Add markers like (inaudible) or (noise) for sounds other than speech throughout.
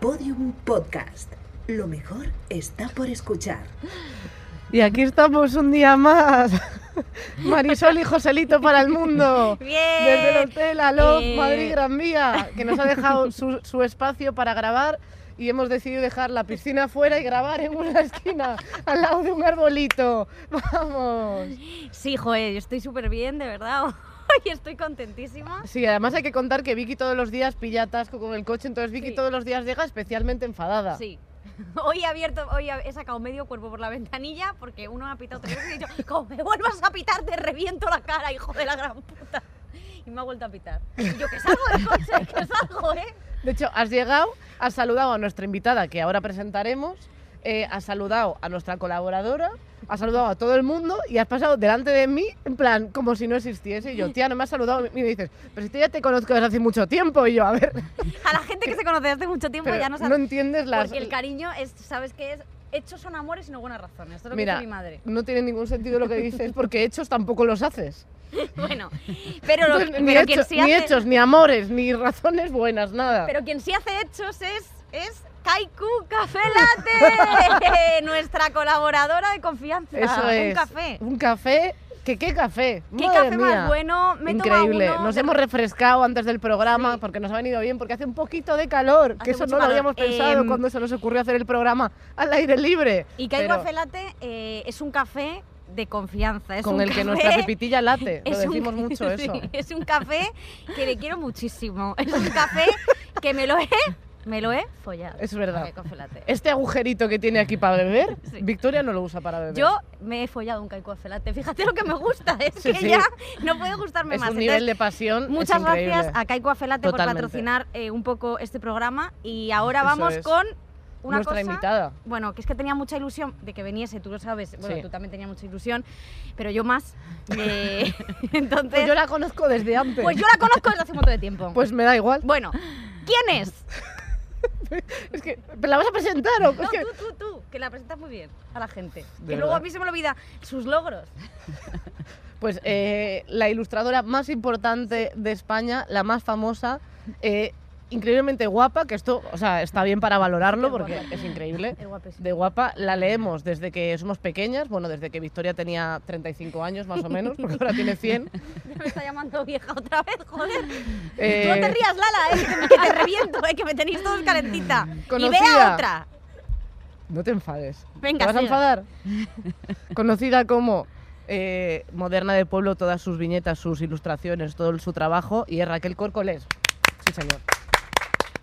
Podium Podcast. Lo mejor está por escuchar. Y aquí estamos un día más. (laughs) Marisol y Joselito para el mundo. Bien. Desde el Hotel Alof Eh. Madrid Gran Vía, que nos ha dejado su, su espacio para grabar y hemos decidido dejar la piscina afuera y grabar en una esquina al lado de un arbolito. Vamos. Sí, joder, yo estoy súper bien, de verdad. (laughs) Hoy estoy contentísima. Sí, además hay que contar que Vicky todos los días pilla atasco con el coche, entonces Vicky Sí. todos los días llega especialmente enfadada. Sí. (laughs) Hoy he abierto, hoy he sacado medio cuerpo por la ventanilla porque uno me ha pitado tres veces y he dicho, como me vuelvas a pitar, te reviento la cara, hijo de la gran puta. Y me ha vuelto a pitar. Y yo que salgo del coche, que salgo, ¿eh? De hecho, has llegado, has saludado a nuestra invitada que ahora presentaremos, eh, has saludado a nuestra colaboradora, has saludado a todo el mundo y has pasado delante de mí en plan como si no existiese. Y yo, tía, no me has saludado. Y me dices, pero si tú ya te conozco desde hace mucho tiempo. Y yo, a ver, (laughs) A la gente que se conoce hace mucho tiempo pero ya no no sabe. entiendes las... Porque el cariño es, ¿sabes qué es? Hechos son amores y no buenas razones. Esto es lo que Mira, dice mi madre. no tiene ningún sentido lo que dices porque hechos tampoco los haces. (laughs) Bueno, pero, lo- Entonces, ni, pero quien hecho- sí ni hace, hechos, ni amores, ni razones buenas, nada. Pero quien sí hace hechos es, es Kaiku Café Latte, (laughs) nuestra colaboradora de confianza. Eso Un es. café. Un café. ¿Qué, qué café? ¿Qué Madre café mía. más bueno? Me Increíble. uno Nos hemos refrescado antes del programa Sí. porque nos ha venido bien, porque hace un poquito de calor, que eso no lo habíamos pensado Em, cuando se nos ocurrió hacer el programa al aire libre. Y Kaiku Pero Café Latte eh, es un café de confianza. Es con un el que nuestra pepitilla late, (laughs) lo es un- decimos (laughs) mucho sí, eso. es un café que le quiero muchísimo. Es un café que me lo he, me lo he follado. Es verdad. Este agujerito que tiene aquí para beber, (laughs) Sí. Victoria no lo usa para beber. Yo me he follado un Café Latte. Fíjate lo que me gusta. Es Sí, que sí. ya no puede gustarme es más. un Entonces, nivel de pasión. es Muchas gracias a Kaiku Afelate por patrocinar eh, un poco este programa y ahora Eso vamos es. con una Nuestra cosa, invitada. bueno, que es que tenía mucha ilusión de que viniese, tú lo sabes, bueno, Sí. tú también tenías mucha ilusión, pero yo más. (laughs) eh, (laughs) entonces, Pues yo la conozco desde antes. pues yo la conozco desde hace un montón de tiempo. Pues me da igual. bueno, ¿quién es? (laughs) Es que, ¿la vas a presentar o No, tú, tú, tú, que la presentas muy bien a la gente. ¿De Que luego a mí se me olvida sus logros. (laughs) Pues eh, la ilustradora más importante de España, la más famosa, eh, increíblemente guapa, que esto, o sea, está bien para valorarlo porque es increíble. De guapa, la leemos desde que somos pequeñas, bueno, desde que Victoria tenía 35 años más o menos, porque ahora tiene 100. (laughs) Me está llamando vieja otra vez, joder. Eh, No te rías, Lala, eh, que, me, que te reviento, eh, que me tenéis todos calentita. Y vea otra. No te enfades. Venga, ¿Te vas a enfadar? Conocida como eh, Moderna de Pueblo, todas sus viñetas, sus ilustraciones, todo su trabajo, y es Raquel Córcoles. Sí, señor.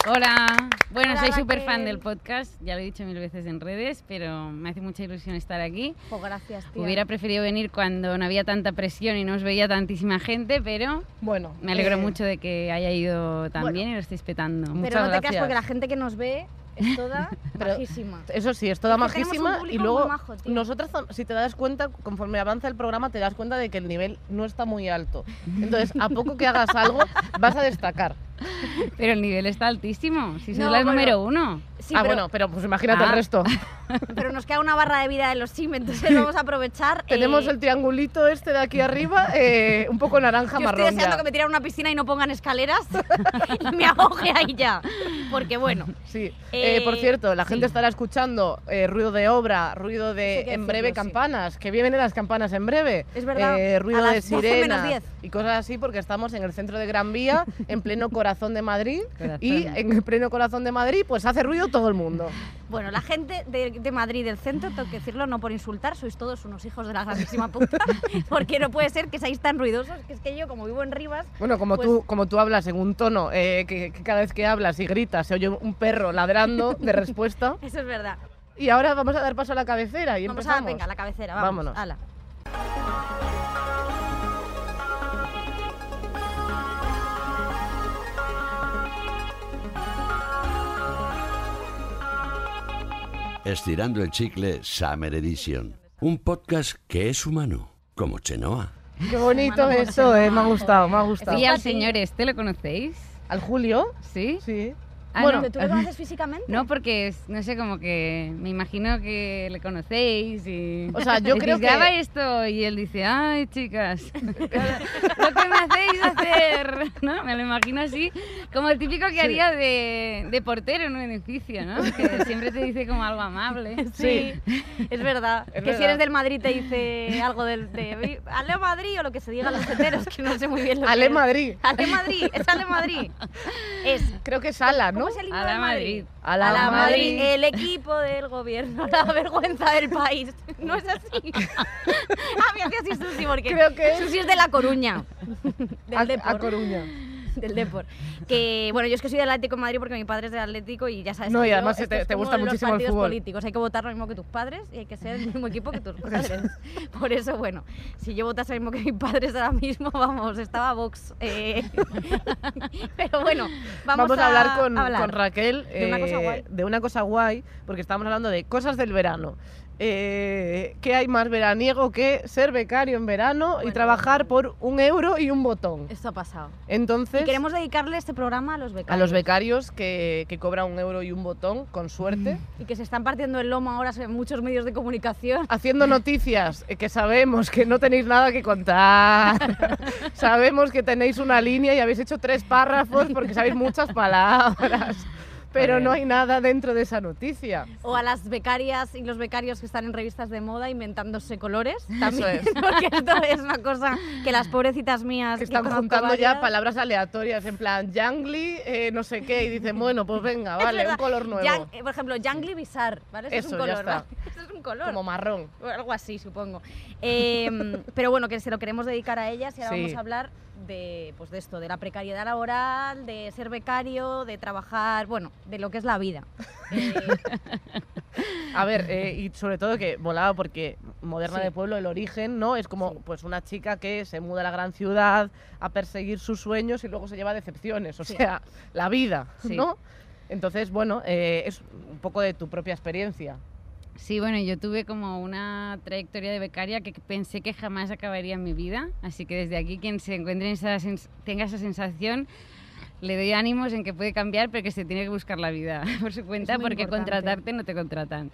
Hola, bueno, Hola, soy súper fan del podcast, ya lo he dicho mil veces en redes, pero me hace mucha ilusión estar aquí. Oh, gracias, tía. Hubiera preferido venir cuando no había tanta presión y no os veía tantísima gente, pero Bueno, me alegro eh, mucho de que haya ido tan bueno. bien y lo estáis petando. Pero no te creas porque la gente que nos ve es toda (laughs) Pero- bajísima. Eso sí, es toda Es que majísima y luego muy majo, tío. nosotras, si te das cuenta, conforme avanza el programa, te das cuenta de que el nivel no está muy alto. Entonces, a poco que hagas algo, vas a destacar. Pero el nivel está altísimo, si sois No, la bueno. número uno. Sí, ah, pero, bueno, pero pues imagínate Ah. el resto. (laughs) pero nos queda una barra de vida de los sim, entonces vamos a aprovechar. Tenemos eh, el triangulito este de aquí arriba, eh, un poco naranja (laughs) Yo estoy marrón. deseando ya. que me tiren una piscina y no pongan escaleras (laughs) y me ahogue ahí ya. Porque bueno, Sí. Eh, por cierto, la sí. gente estará escuchando eh, ruido de obra, ruido de en breve decirlo, sí. campanas, que vienen las campanas en breve. Es verdad, Eh, ruido a de las 12 menos sirenas 10. y cosas así porque estamos en el centro de Gran Vía, en pleno corazón de Madrid Corazón. y en el pleno corazón de Madrid pues hace ruido todo el mundo. bueno, la gente de, de Madrid del centro, tengo que decirlo, no por insultar, sois todos unos hijos de la grandísima puta, (laughs) porque no puede ser que seáis tan ruidosos, que es que yo, como vivo en Rivas, Bueno, como Pues- tú como tú hablas en un tono eh, que, que cada vez que hablas y gritas se oye un perro ladrando de (laughs) respuesta. eso es verdad. Y ahora vamos a dar paso a la cabecera y Vamos a, empezamos. venga, la cabecera, vamos. Vámonos. ala. Estirando el chicle Summer Edition. Un podcast que es humano, como Chenoa. Qué bonito eso, eh, me ha gustado, me ha gustado. Sí, al señor este, ¿lo conocéis? ¿Al Julio? ¿Sí? Sí. Ah, Bueno, no. ¿Tú lo conoces físicamente? No, porque es- no sé, como que me imagino que le conocéis y. O sea, yo (laughs) creo que- "Graba esto y él dice, ay, chicas, (laughs) lo que me hacéis hacer, ¿no? Me lo imagino así, como el típico que haría de, de portero en un edificio, ¿no? Que siempre te dice como algo amable. (laughs) Sí, es verdad. Es que si eres del Madrid te dice algo del, de "Vi- Ale Madrid o lo que se diga a los heteros, que no sé muy bien lo Ale que es. Madrid. Ale Madrid, es Ale Madrid. Es, Creo que es Ala, ¿no? ¿Cómo es el himno A la del Madrid? Madrid. A la Madrid. Madrid. el equipo del gobierno, la vergüenza del país. (laughs) No es así. ah, me hacía así Susi, porque Creo que es- Susi es de La Coruña. (laughs) Del A, a. Coruña. (laughs) del Depor. Que bueno, yo es que soy del Atlético de Madrid porque mi padre es del Atlético y ya sabes No, que y yo- además te- te gusta los muchísimo el partidos fútbol. políticos, hay que votar lo mismo que tus padres y hay que ser del mismo equipo que tus (laughs) padres. Por eso, bueno, si yo votase lo mismo que mis padres ahora mismo, vamos, estaba Vox. eh. (laughs) Pero bueno, vamos, Vamos, a hablar con, hablar. con Raquel De una cosa eh, guay. de una cosa guay, porque estamos hablando de cosas del verano. Eh, ¿Qué hay más veraniego que ser becario en verano y trabajar por un euro y un botón? Esto ha pasado. Entonces, Y queremos dedicarle este programa a los becarios. a los becarios que, que cobran un euro y un botón, con suerte, (laughs) Y que se están partiendo el lomo ahora en muchos medios de comunicación. (laughs) haciendo noticias eh, que sabemos que no tenéis nada que contar. (laughs) sabemos que tenéis una línea y habéis hecho tres párrafos porque sabéis muchas palabras. Pero no hay nada dentro de esa noticia. O a las becarias y los becarios que están en revistas de moda inventándose colores. También, es. (laughs) porque esto es una cosa que las pobrecitas mías. que están juntando ya palabras aleatorias, en plan, Jangly, eh, no sé qué, y dicen, bueno, pues venga, vale, un color nuevo, Yang- eh, por ejemplo, Jangly Bizarre, ¿vale? Eso, es Eso, un ya color, está. ¿vale? (laughs) Eso es un color. como marrón. O algo así, supongo. Eh, (laughs) pero bueno, que se lo queremos dedicar a ellas y ahora Sí. vamos a hablar de, pues de esto, de la precariedad laboral, de ser becario, de trabajar, bueno, de lo que es la vida. Eh, (laughs) A ver, eh, y sobre todo que volaba porque Moderna Sí. de Pueblo, el origen, ¿no? Es como Sí. pues una chica que se muda a la gran ciudad a perseguir sus sueños y luego se lleva decepciones, o Sí. sea, la vida. ¿no? Entonces, bueno, eh, es un poco de tu propia experiencia. Sí, bueno, yo tuve como una trayectoria de becaria que pensé que jamás acabaría en mi vida, así que desde aquí quien se encuentre en esa tenga esa sensación, le doy ánimos en que puede cambiar, pero que se tiene que buscar la vida (laughs) por su cuenta, porque importante. contratarte no te contratan.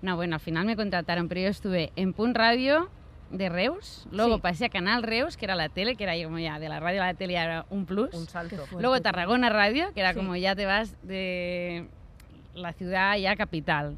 No, bueno, al final me contrataron, pero yo estuve en Pun Radio de Reus, luego Sí. pasé a Canal Reus, que era la tele, que era como ya de la radio a la tele era un plus. Un salto. Luego Tarragona Radio, que era Sí. como ya te vas de la ciudad ya capital.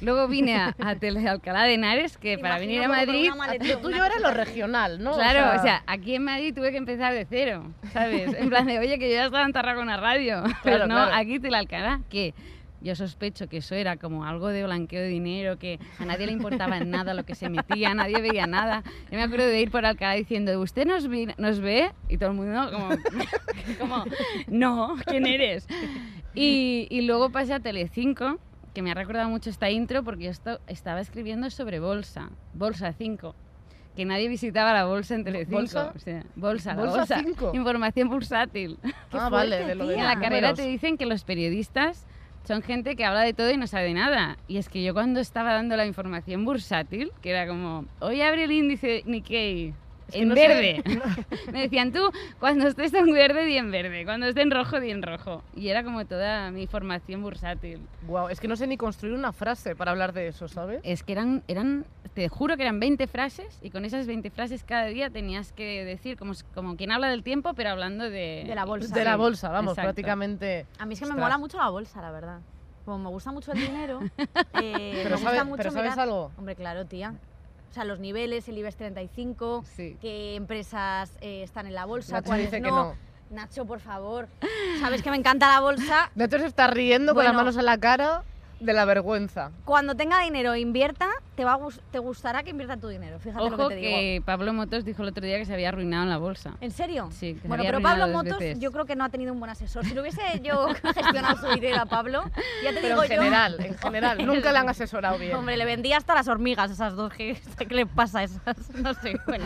Luego vine a, a Tele de Alcalá de Henares, que Te para venir a Madrid... Lo tuyo una era lo regional, ¿no? Claro, o sea, aquí en Madrid tuve que empezar de cero, ¿sabes? En plan de, oye, que yo ya estaba en Tarragona Radio. Pero no, claro. aquí Tele de Alcalá, que yo sospecho que eso era como algo de blanqueo de dinero, que a nadie le importaba en nada lo que se metía, nadie veía nada. Yo me acuerdo de ir por Alcalá diciendo, ¿usted nos, vi- nos ve? Y todo el mundo como, (laughs) como no, ¿quién eres? Y, y luego pasé a Telecinco, que me ha recordado mucho esta intro porque yo esto, estaba escribiendo sobre Bolsa, Bolsa 5. Que nadie visitaba la bolsa en Telecinco. ¿Bolsa? O sea, bolsa, la ¿Bolsa bolsa. 5? Información bursátil. (laughs) ah, vale, de lo de Y en la carrera te dicen que los periodistas son gente que habla de todo y no sabe nada. Y es que yo cuando estaba dando la información bursátil, que era como, hoy abre el índice Nikkei en no sé- verde. (laughs) Me decían, tú, cuando estés en verde, di en verde. Cuando esté en rojo, di en rojo. Y era como toda mi formación bursátil. Guau, es que no sé ni construir una frase para hablar de eso, ¿sabes? Es que eran, eran, te juro que eran 20 frases y con esas 20 frases cada día tenías que decir como, como quien habla del tiempo, pero hablando de... De la bolsa. De la bolsa, vamos, exacto. prácticamente. A mí es que me Ostras. mola mucho la bolsa, la verdad. Como me gusta mucho el dinero, (laughs) eh, Pero me sabe- gusta mucho pero ¿sabes mirar- algo? Hombre, claro, tía. O sea, los niveles, el IBEX 35, Sí. qué empresas eh, están en la bolsa, Nacho cuáles dice no. que no. Nacho, por favor. Sabes que me encanta la bolsa. (laughs) Nacho se está riendo con las manos en la cara de la vergüenza. Cuando tenga dinero e invierta, te, va a te gustará que invierta tu dinero. Fíjate Ojo lo que te digo. que Pablo Motos dijo el otro día que se había arruinado en la bolsa. ¿En serio? Sí, que se Bueno, había pero Pablo Motos, veces. yo creo que no ha tenido un buen asesor. Si lo hubiese yo (laughs) gestionado su dinero a Pablo, ya te Pero digo en yo. general, en (laughs) general, nunca le han asesorado bien. Hombre, le vendía hasta las hormigas esas dos. ¿Qué, (laughs) qué le pasa a esas? No sé. Bueno,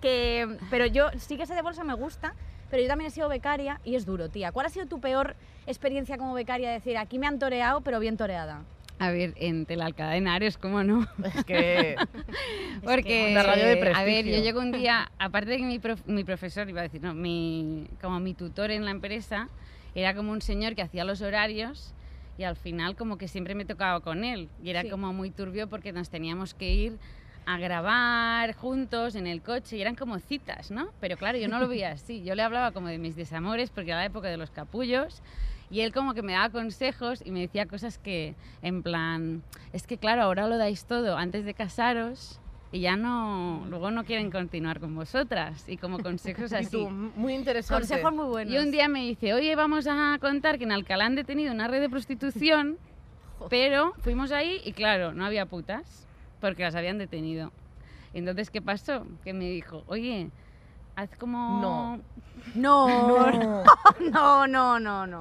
que, pero yo sí que sé de bolsa, me gusta, pero yo también he sido becaria y es duro, tía. ¿Cuál ha sido tu peor experiencia como becaria? Decir, aquí me han toreado, pero bien toreada. A ver, en Telalcalá de Henares, ¿cómo no? Es que (laughs) Porque, Una radio de a ver, yo llego un día, (laughs) aparte de que mi, prof- mi profesor, iba a decir, no, mi, como mi tutor en la empresa, era como un señor que hacía los horarios y al final como que siempre me tocaba con él. Y era Sí. como muy turbio porque nos teníamos que ir a grabar juntos en el coche y eran como citas, ¿no? Pero claro, yo no lo veía así. Yo le hablaba como de mis desamores porque era la época de los capullos y él como que me daba consejos y me decía cosas que, en plan, es que claro, ahora lo dais todo antes de casaros y ya no, luego no quieren continuar con vosotras y como consejos (laughs) así. tú, muy interesante. Consejos muy buenos. Y un día me dice, oye, vamos a contar que en Alcalá han detenido una red de prostitución, (laughs) pero fuimos ahí y claro, no había putas, porque las habían detenido. Entonces, ¿qué pasó? Que me dijo, oye, haz como... No. No, (laughs) No. (laughs) no, no, no, no.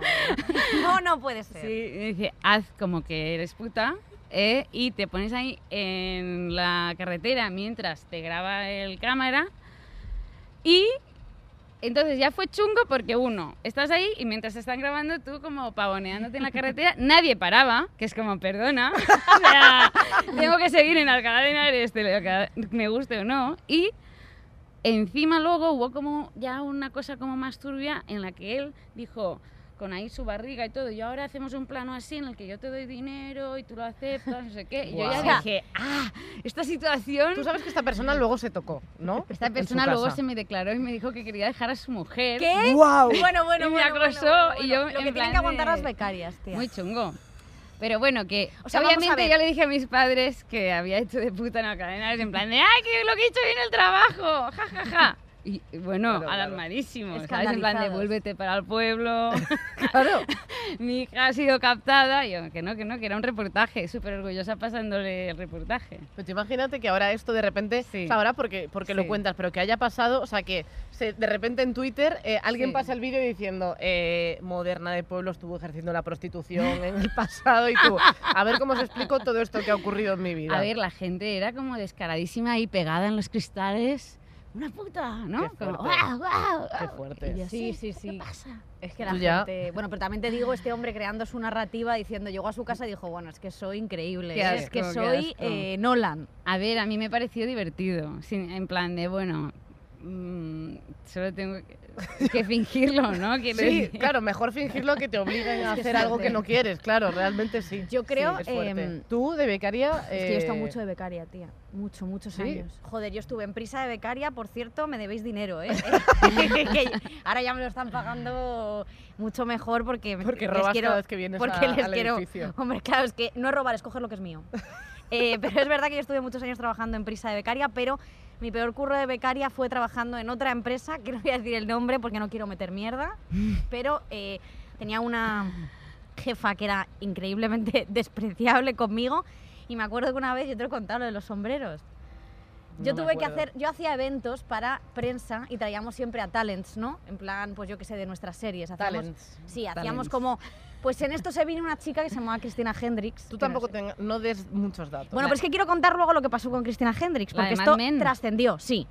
No, no puede ser. Sí, y dice, haz como que eres puta ¿eh? y te pones ahí en la carretera mientras te graba el cámara y entonces ya fue chungo porque uno, estás ahí y mientras te están grabando tú como pavoneándote en la carretera, (laughs) nadie paraba, que es como, perdona, o sea, tengo que seguir en Alcalá de Henares, me guste o no, y encima luego hubo como ya una cosa como más turbia en la que él dijo con ahí su barriga y todo, y ahora hacemos un plano así en el que yo te doy dinero y tú lo aceptas, no sé qué, y yo ya dije, ah, esta situación... Tú sabes que esta persona (laughs) luego se tocó, ¿no? Esta persona luego casa. se me declaró y me dijo que quería dejar a su mujer. ¿Qué? ¡Guau! Bueno, bueno, Y me bueno, bueno, acosó bueno, y yo. Lo en que plan tienen que aguantar de- las becarias, tía. Muy chungo. Pero bueno, que O sea, obviamente yo le dije a mis padres que había hecho de puta en la cadena, en plan de, ¡ay, que lo que he hecho bien el trabajo! ¡Ja, ja, ja! Y bueno, Claro, claro. alarmadísimo, ¿sabes? En plan de, Escandalizados. vuélvete para el pueblo. (laughs) Claro. (laughs) Mi hija ha sido captada. Y yo, que no, que no, que era un reportaje. Súper orgullosa pasándole el reportaje. Pero tú imagínate que ahora esto de repente, Sí. ahora porque, porque lo Sí. cuentas, pero que haya pasado, o sea, que se- de repente en Twitter eh, alguien Sí. pasa el vídeo diciendo eh, Moderna de Pueblo estuvo ejerciendo la prostitución en el (laughs) pasado y tú, a ver cómo se explicó todo esto que ha ocurrido en mi vida. A ver, la gente era como descaradísima y pegada en los cristales. Una puta, ¿no? Qué Como, fuerte. ¡guau, guau! Qué fuerte. Y yo, Sí, sí, sí. ¿Qué pasa? Es que la ya- gente... Bueno, pero también te digo, este hombre creando su narrativa diciendo, llegó a su casa y dijo, bueno, es que soy increíble, ¿eh? asco, es que soy eh, Nolan. A ver, a mí me pareció divertido. sin- en plan de, bueno, mm, solo tengo que, que fingirlo, ¿no? (laughs) Quiero Sí, decir. claro, mejor fingirlo que te obliguen a (laughs) hacer algo que no quieres, claro, realmente sí. Yo creo, Sí, em, Tú, de becaria... Es que yo he estado eh, mucho de becaria, tía. Mucho, muchos ¿sí? años. Joder, yo estuve en prisa de becaria, por cierto, me debéis dinero, ¿eh? (laughs) Que ahora ya me lo están pagando mucho mejor porque, Porque les robas quiero, cada vez que vienes porque a- les al quiero. edificio. Hombre, claro, es que no es robar, es coger lo que es mío. Eh, pero es verdad que yo estuve muchos años trabajando en prisa de becaria, pero mi peor curro de becaria fue trabajando en otra empresa, (laughs) que no voy a decir el nombre porque no quiero meter mierda, (laughs) pero eh, tenía una jefa que era increíblemente (laughs) despreciable conmigo y me acuerdo que una vez, yo te lo he contado, lo de los sombreros. Yo No tuve que hacer, yo hacía eventos para prensa y traíamos siempre a talents, ¿no? En plan, pues yo qué sé, de nuestras series. Hacíamos, Talents. Sí, hacíamos Talents. como, pues en esto se vino una chica que se llamaba Cristina Hendricks. Tú que no tampoco sé. no des muchos datos. Bueno, pero es que quiero contar luego lo que pasó con Cristina Hendricks, La porque esto trascendió, sí.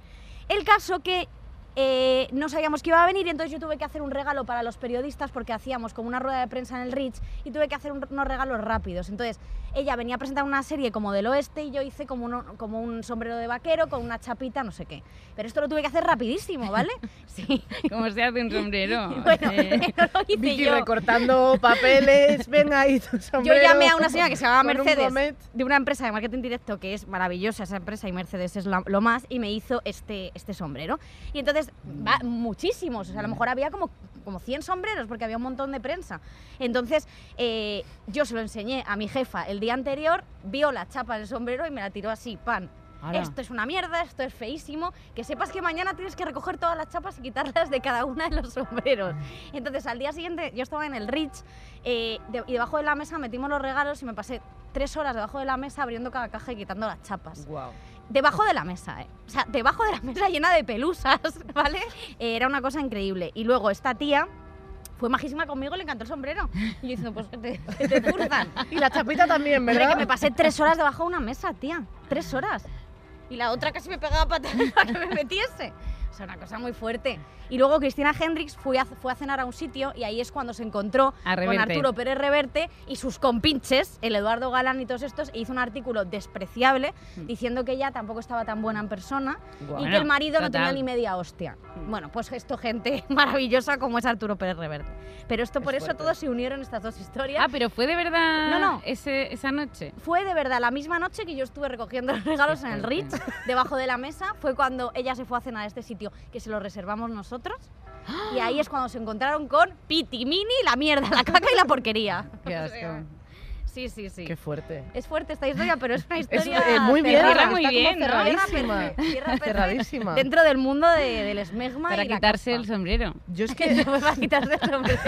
El caso que eh, no sabíamos que iba a venir, entonces yo tuve que hacer un regalo para los periodistas porque hacíamos como una rueda de prensa en el Rich y tuve que hacer un- unos regalos rápidos. Entonces ella venía a presentar una serie como del oeste y yo hice como, uno- como un sombrero de vaquero con una chapita, no sé qué. Pero esto lo tuve que hacer rapidísimo, ¿vale? (laughs) Sí. ¿Cómo se hace un sombrero? (laughs) Bueno, Eh, (laughs) no lo hice Vicky yo. recortando papeles, venga ahí tu Yo sombrero. llamé a una señora que se llama un Mercedes, gomet. de una empresa de marketing directo que es maravillosa esa empresa y Mercedes es la- lo más, y me hizo este, este sombrero. Y entonces, va, muchísimos, o sea, a lo mejor había como, como 100 sombreros porque había un montón de prensa. Entonces, eh, yo se lo enseñé a mi jefa el día anterior, vio la chapa del sombrero y me la tiró así, pan. Esto es una mierda, esto es feísimo. Que sepas que mañana tienes que recoger todas las chapas y quitarlas de cada una de los sombreros. Entonces, al día siguiente, yo estaba en el Rich eh, de- y debajo de la mesa metimos los regalos y me pasé tres horas debajo de la mesa abriendo cada caja y quitando las chapas. Guau. Debajo de la mesa, ¿eh? O sea, debajo de la mesa llena de pelusas, (laughs) ¿vale? Eh, era una cosa increíble. Y luego esta tía fue majísima conmigo, le encantó el sombrero. Y yo diciendo, pues que te, que te. Y la chapita también, Hombre, ¿verdad? que me pasé tres horas debajo de una mesa, tía. Tres horas. Y la otra casi me pegaba para que me metiese. O sea, una cosa muy fuerte. Y luego Cristina Hendricks fue a, fue a cenar a un sitio y ahí es cuando se encontró con. Arturo Pérez Reverte y sus compinches, el Eduardo Galán y todos estos, e hizo un artículo despreciable diciendo que ella tampoco estaba tan buena en persona y que el marido no tenía ni media hostia. Bueno, pues esto gente (laughs) maravillosa como es Arturo Pérez Reverte. Pero esto por eso todos se unieron estas dos historias. Ah, pero fue de verdad No, no. Ese, esa noche. Fue de verdad la misma noche que yo estuve recogiendo (laughs) los regalos en el Ritz, debajo de la mesa, fue cuando ella se fue a cenar a este sitio que se lo reservamos nosotros. Y ahí es cuando se encontraron con Piti Mini, la mierda, la caca y la porquería. Qué (laughs) O asco. sea, Sí, sí, sí. Qué fuerte. Es fuerte esta historia, pero es una Es, historia. eh, muy bien, cerrada. Muy está como bien, ¿no? cerradísima. Dentro del mundo de- del esmegma Para y la quitarse el sombrero. Yo es (laughs) que Para quitarse el sombrero.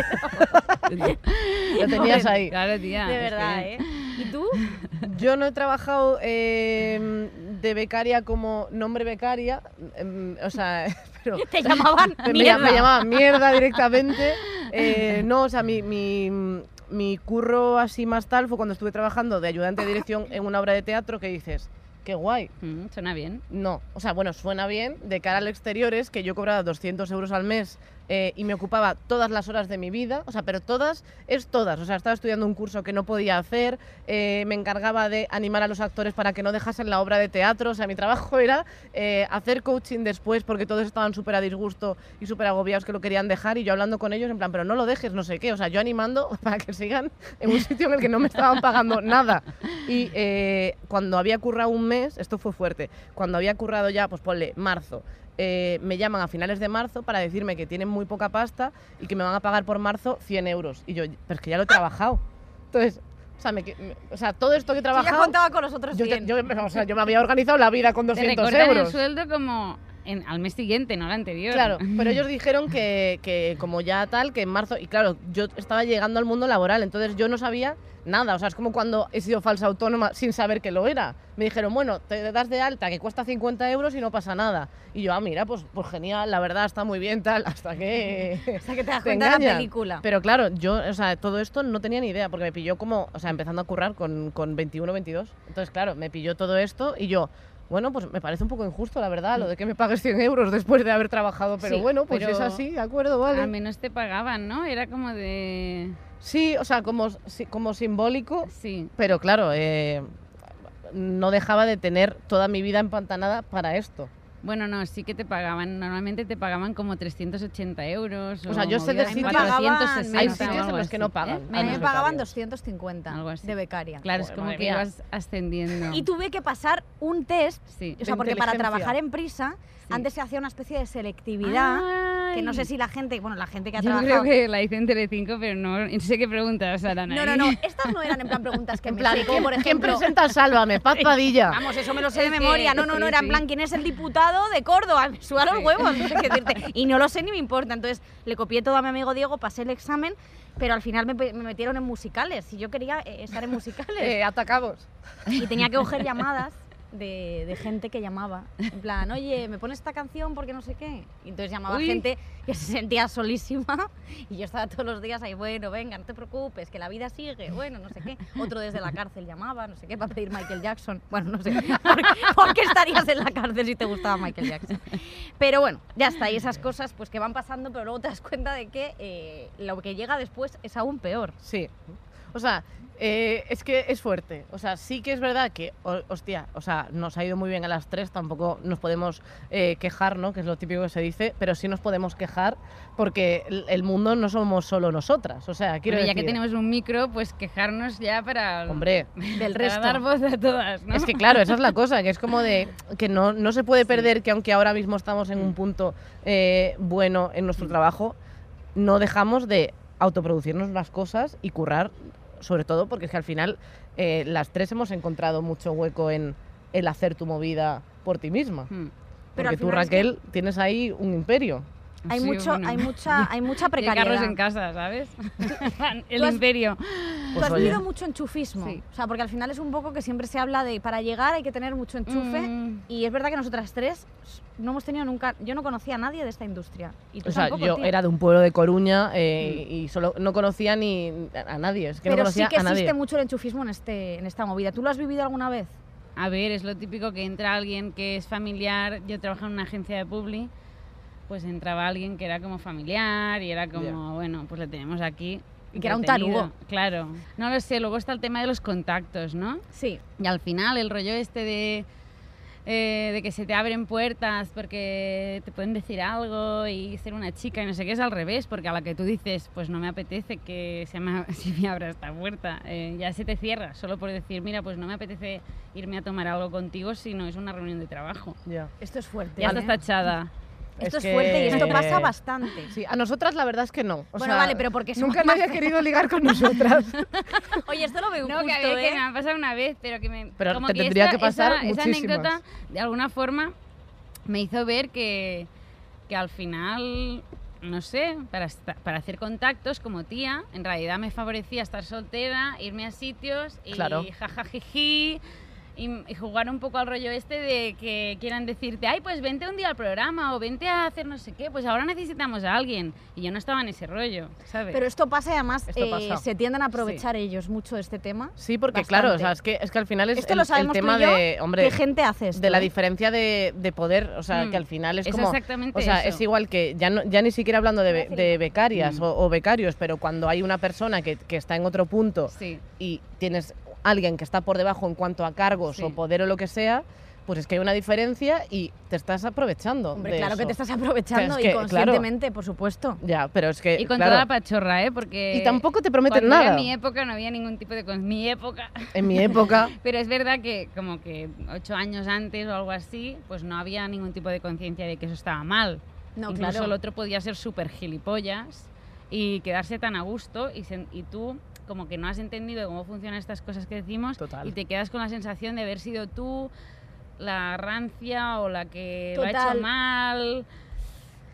(laughs) lo tenías ahí. Claro, tía. De es verdad, que- ¿eh? ¿Y tú? Yo no he trabajado eh, de becaria como nombre becaria, em, o sea, (laughs) pero Te llamaban (laughs) me, mierda. me llamaban mierda directamente. Eh, no, o sea, mi, mi, mi curro así más tal fue cuando estuve trabajando de ayudante de dirección en una obra de teatro que dices, qué guay. Mm, suena bien. No, o sea, bueno, suena bien. De cara al exterior es que yo cobraba 200 euros al mes eh, y me ocupaba todas las horas de mi vida, o sea, pero todas es todas. O sea, estaba estudiando un curso que no podía hacer, eh, me encargaba de animar a los actores para que no dejasen la obra de teatro. O sea, mi trabajo era eh, hacer coaching después porque todos estaban súper a disgusto y súper agobiados que lo querían dejar y yo hablando con ellos en plan, pero no lo dejes, no sé qué. O sea, yo animando (laughs) para que sigan en un sitio en el que no me estaban pagando nada. Y cuando había currado un mes, esto fue fuerte, cuando había currado ya, pues ponle marzo, eh, me llaman a finales de marzo para decirme que tienen muy poca pasta y que me van a pagar por marzo 100 euros. Y yo, pero es que ya lo he trabajado. Entonces, o sea, me me- o sea todo esto que he Yo ya trabajado... contaba con los otros yo, 100. yo- o sea, yo me había organizado la vida con Te 200 recortan el euros. sueldo como en- al mes siguiente, no al anterior. Claro, (laughs) pero ellos dijeron que, que como ya tal, que en marzo, y claro, yo estaba llegando al mundo laboral, entonces yo no sabía nada, o sea, es como cuando he sido falsa autónoma sin saber que lo era. Me dijeron, bueno, te das de alta, que cuesta 50 euros y no pasa nada. Y yo, ah, mira, pues, pues genial, la verdad está muy bien, tal, hasta que... (laughs) Hasta que te das te cuenta de la película. Pero claro, yo, o sea, todo esto no tenía ni idea, porque me pilló como, o sea, empezando a currar con, con 21, 22. Entonces, claro, me pilló todo esto y yo, bueno, pues me parece un poco injusto, la verdad, lo de que me pagues 100 euros después de haber trabajado, pero Sí, bueno, pues es así, de acuerdo, vale. Al menos te pagaban, ¿no? Era como de... Sí, o sea, como, como simbólico, Sí. pero claro, eh, no dejaba de tener toda mi vida empantanada para esto. Bueno, no, sí que te pagaban. Normalmente te pagaban como 380 euros. O sea, yo sé de sitios- 460 hay o sitios en algo los que no así, pagan. ¿eh? A mí me pagaban becarios. 250 Algo así. de becaria. Claro, es Joder, como madre que mía. ibas ascendiendo. Y tuve que pasar un test, De o sea, porque para trabajar en prisa, Sí. antes se hacía una especie de selectividad, que no sé si la gente, bueno, la gente que ha Yo trabajado... creo que la hice en Telecinco, pero no, no (laughs) sé qué preguntas harán No, ahí. no, no, estas no eran en plan preguntas que En me plan, sé, como ¿quién, por quién ejemplo... presenta Sálvame? Paz (laughs) Padilla. Vamos, eso me lo sé de memoria. No, no, no, sí, era en plan, ¿quién es el diputado de Córdoba? Me suda los Sí. huevos, no sé qué decirte. (laughs) Y no lo sé ni me importa. Entonces le copié todo a mi amigo Diego, pasé el examen, pero al final me metieron en musicales. Y yo quería eh, estar en musicales. Eh, atacamos. Y tenía que coger llamadas de, de gente que llamaba. En plan, oye, ¿me pones esta canción porque no sé qué? Y entonces llamaba Uy. gente que se sentía solísima. (laughs) Y yo estaba todos los días ahí, bueno, venga, no te preocupes, que la vida sigue. Bueno, no sé qué. Otro desde la cárcel llamaba, no sé qué, para pedir Michael Jackson. Bueno, no sé. (laughs) ¿Por, por qué estarías en la cárcel si te gustaba Michael Jackson? Pero bueno, ya está. Y esas cosas pues que van pasando, pero luego te das cuenta de que eh, lo que llega después es aún peor. Sí. O sea, eh, es que es fuerte. O sea, sí que es verdad que, hostia, o sea, nos ha ido muy bien a las tres, tampoco nos podemos eh, quejar, ¿no? Que es lo típico que se dice, pero sí nos podemos quejar porque el, el mundo no somos solo nosotras. O sea, quiero Pero ya decir, que tenemos un micro, pues quejarnos ya para, Hombre, (laughs) Del para resto. dar voz a todas, ¿no? Es que claro, esa es la cosa, que es como de que no, no se puede perder que aunque ahora mismo estamos en un punto eh, bueno en nuestro trabajo, no dejamos de autoproducirnos las cosas y currar, sobre todo porque es que al final eh, las tres hemos encontrado mucho hueco en el hacer tu movida por ti misma. Hmm. Pero Porque tú, final es que- Raquel, tienes ahí un imperio. Hay, Sí, mucho, bueno. (laughs) hay, mucha, hay mucha precariedad. carros en casa, ¿sabes? (laughs) El Tú has- imperio. Tú Pues has vivido mucho enchufismo. Sí. O sea, porque al final es un poco que siempre se habla de para llegar hay que tener mucho enchufe. Mm. Y es verdad que nosotras tres no hemos tenido nunca. Yo no conocía a nadie de esta industria. Y tú O sea, tampoco, yo tía. era de un pueblo de Coruña eh, y solo no conocía ni a nadie. Es que no Pero conocía sí que a nadie. existe mucho el enchufismo en, este, en esta movida. ¿Tú lo has vivido alguna vez? A ver, es lo típico que entra alguien que es familiar. Yo trabajo en una agencia de publi pues entraba alguien que era como familiar y era como, bueno, pues le tenemos aquí. Y que era un tarugo. Claro. No lo sé, luego está el tema de los contactos, ¿no? Sí. Y al final el rollo este de, eh, de que se te abren puertas porque te pueden decir algo y ser una chica y no sé qué es al revés, porque a la que tú dices, pues no me apetece que se me, se (laughs) me abra esta puerta, eh, ya se te cierra, solo por decir, mira, pues no me apetece irme a tomar algo contigo si no es una reunión de trabajo. Ya. Esto es fuerte. Ya ¿eh? estás tachada. (laughs) Esto Es es, fuerte y esto que- pasa bastante. Sí, a nosotras la verdad es que no. O Bueno, sea, vale, pero porque nunca nadie ha querido ligar con nosotras. (laughs) Oye, esto lo veo No, justo, que, a ¿eh? que me ha pasado una vez, pero que me. Pero como te que tendría esta- que pasar esa, esa anécdota, de alguna forma, me hizo ver que, que al final, no sé, para, para hacer contactos como tía, en realidad me favorecía estar soltera, irme a sitios y Claro. jajajiji. Y, y jugar un poco al rollo este de que quieran decirte, ay, pues vente un día al programa o vente a hacer no sé qué, pues ahora necesitamos a alguien. Y yo no estaba en ese rollo, ¿sabes? Pero esto pasa y además eh, se tienden a aprovechar ellos mucho este tema. Sí, porque Bastante. claro, o sea, es que, es que al final es Esto el, lo tema de, hombre, ¿Qué gente hace esto? de la eh? diferencia de, de poder, o sea, Mm. que al final es Es como... exactamente O sea, eso. es igual que ya, no, ya ni siquiera hablando de, de becarias Mm. o, o becarios, pero cuando hay una persona que, que está en otro punto Sí. y tienes alguien que está por debajo en cuanto a cargos Sí. o poder o lo que sea, pues es que hay una diferencia y te estás aprovechando. Hombre, de claro que eso. te estás aprovechando es que, y claro. conscientemente, por supuesto. Ya, pero es que. Y con claro, toda la pachorra, ¿eh? Porque... y tampoco te prometen nada. Era mi época no había ningún tipo de... Con mi época. En mi época. (laughs) Pero es verdad que como que ocho años antes o algo así, pues no había ningún tipo de conciencia de que eso estaba mal. No, Incluso claro. el otro podía ser súper gilipollas y quedarse tan a gusto y, sen- y tú como que no has entendido cómo funcionan estas cosas que decimos Total. y te quedas con la sensación de haber sido tú la rancia o la que lo ha Total. hecho mal.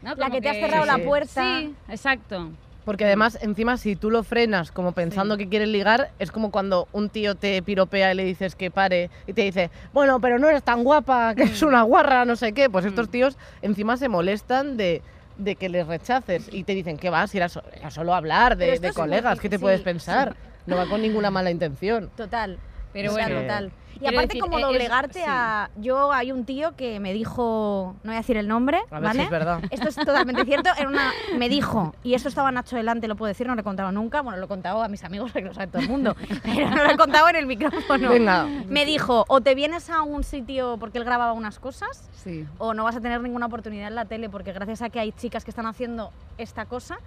¿no? La que te has cerrado Sí, la puerta. Sí, exacto. Porque además, encima, si tú lo frenas como pensando que quieres ligar, es como cuando un tío te piropea y le dices que pare y te dice, bueno, pero no eres tan guapa, que es una guarra, no sé qué. Pues estos Mm. tíos encima se molestan de, de que les rechaces y te dicen que vas, era, so- era solo hablar de, colegas, ¿qué te sí, puedes sí. pensar? No va con ninguna mala intención. Total. Pero bueno, total. Y quiero aparte decir, como e- es- doblegarte sí. a... Yo hay un tío que me dijo, no voy a decir el nombre, A ver ¿vale? si es verdad. Esto es totalmente cierto. Era una, me dijo, y esto estaba Nacho delante, lo puedo decir, no lo he contado nunca. Bueno, lo he contado a mis amigos, (laughs) que lo sabe todo el mundo. Pero no lo he contado en el micrófono. Venga. Me dijo, o te vienes a un sitio porque él grababa unas cosas, Sí. o no vas a tener ninguna oportunidad en la tele, porque gracias a que hay chicas que están haciendo esta cosa,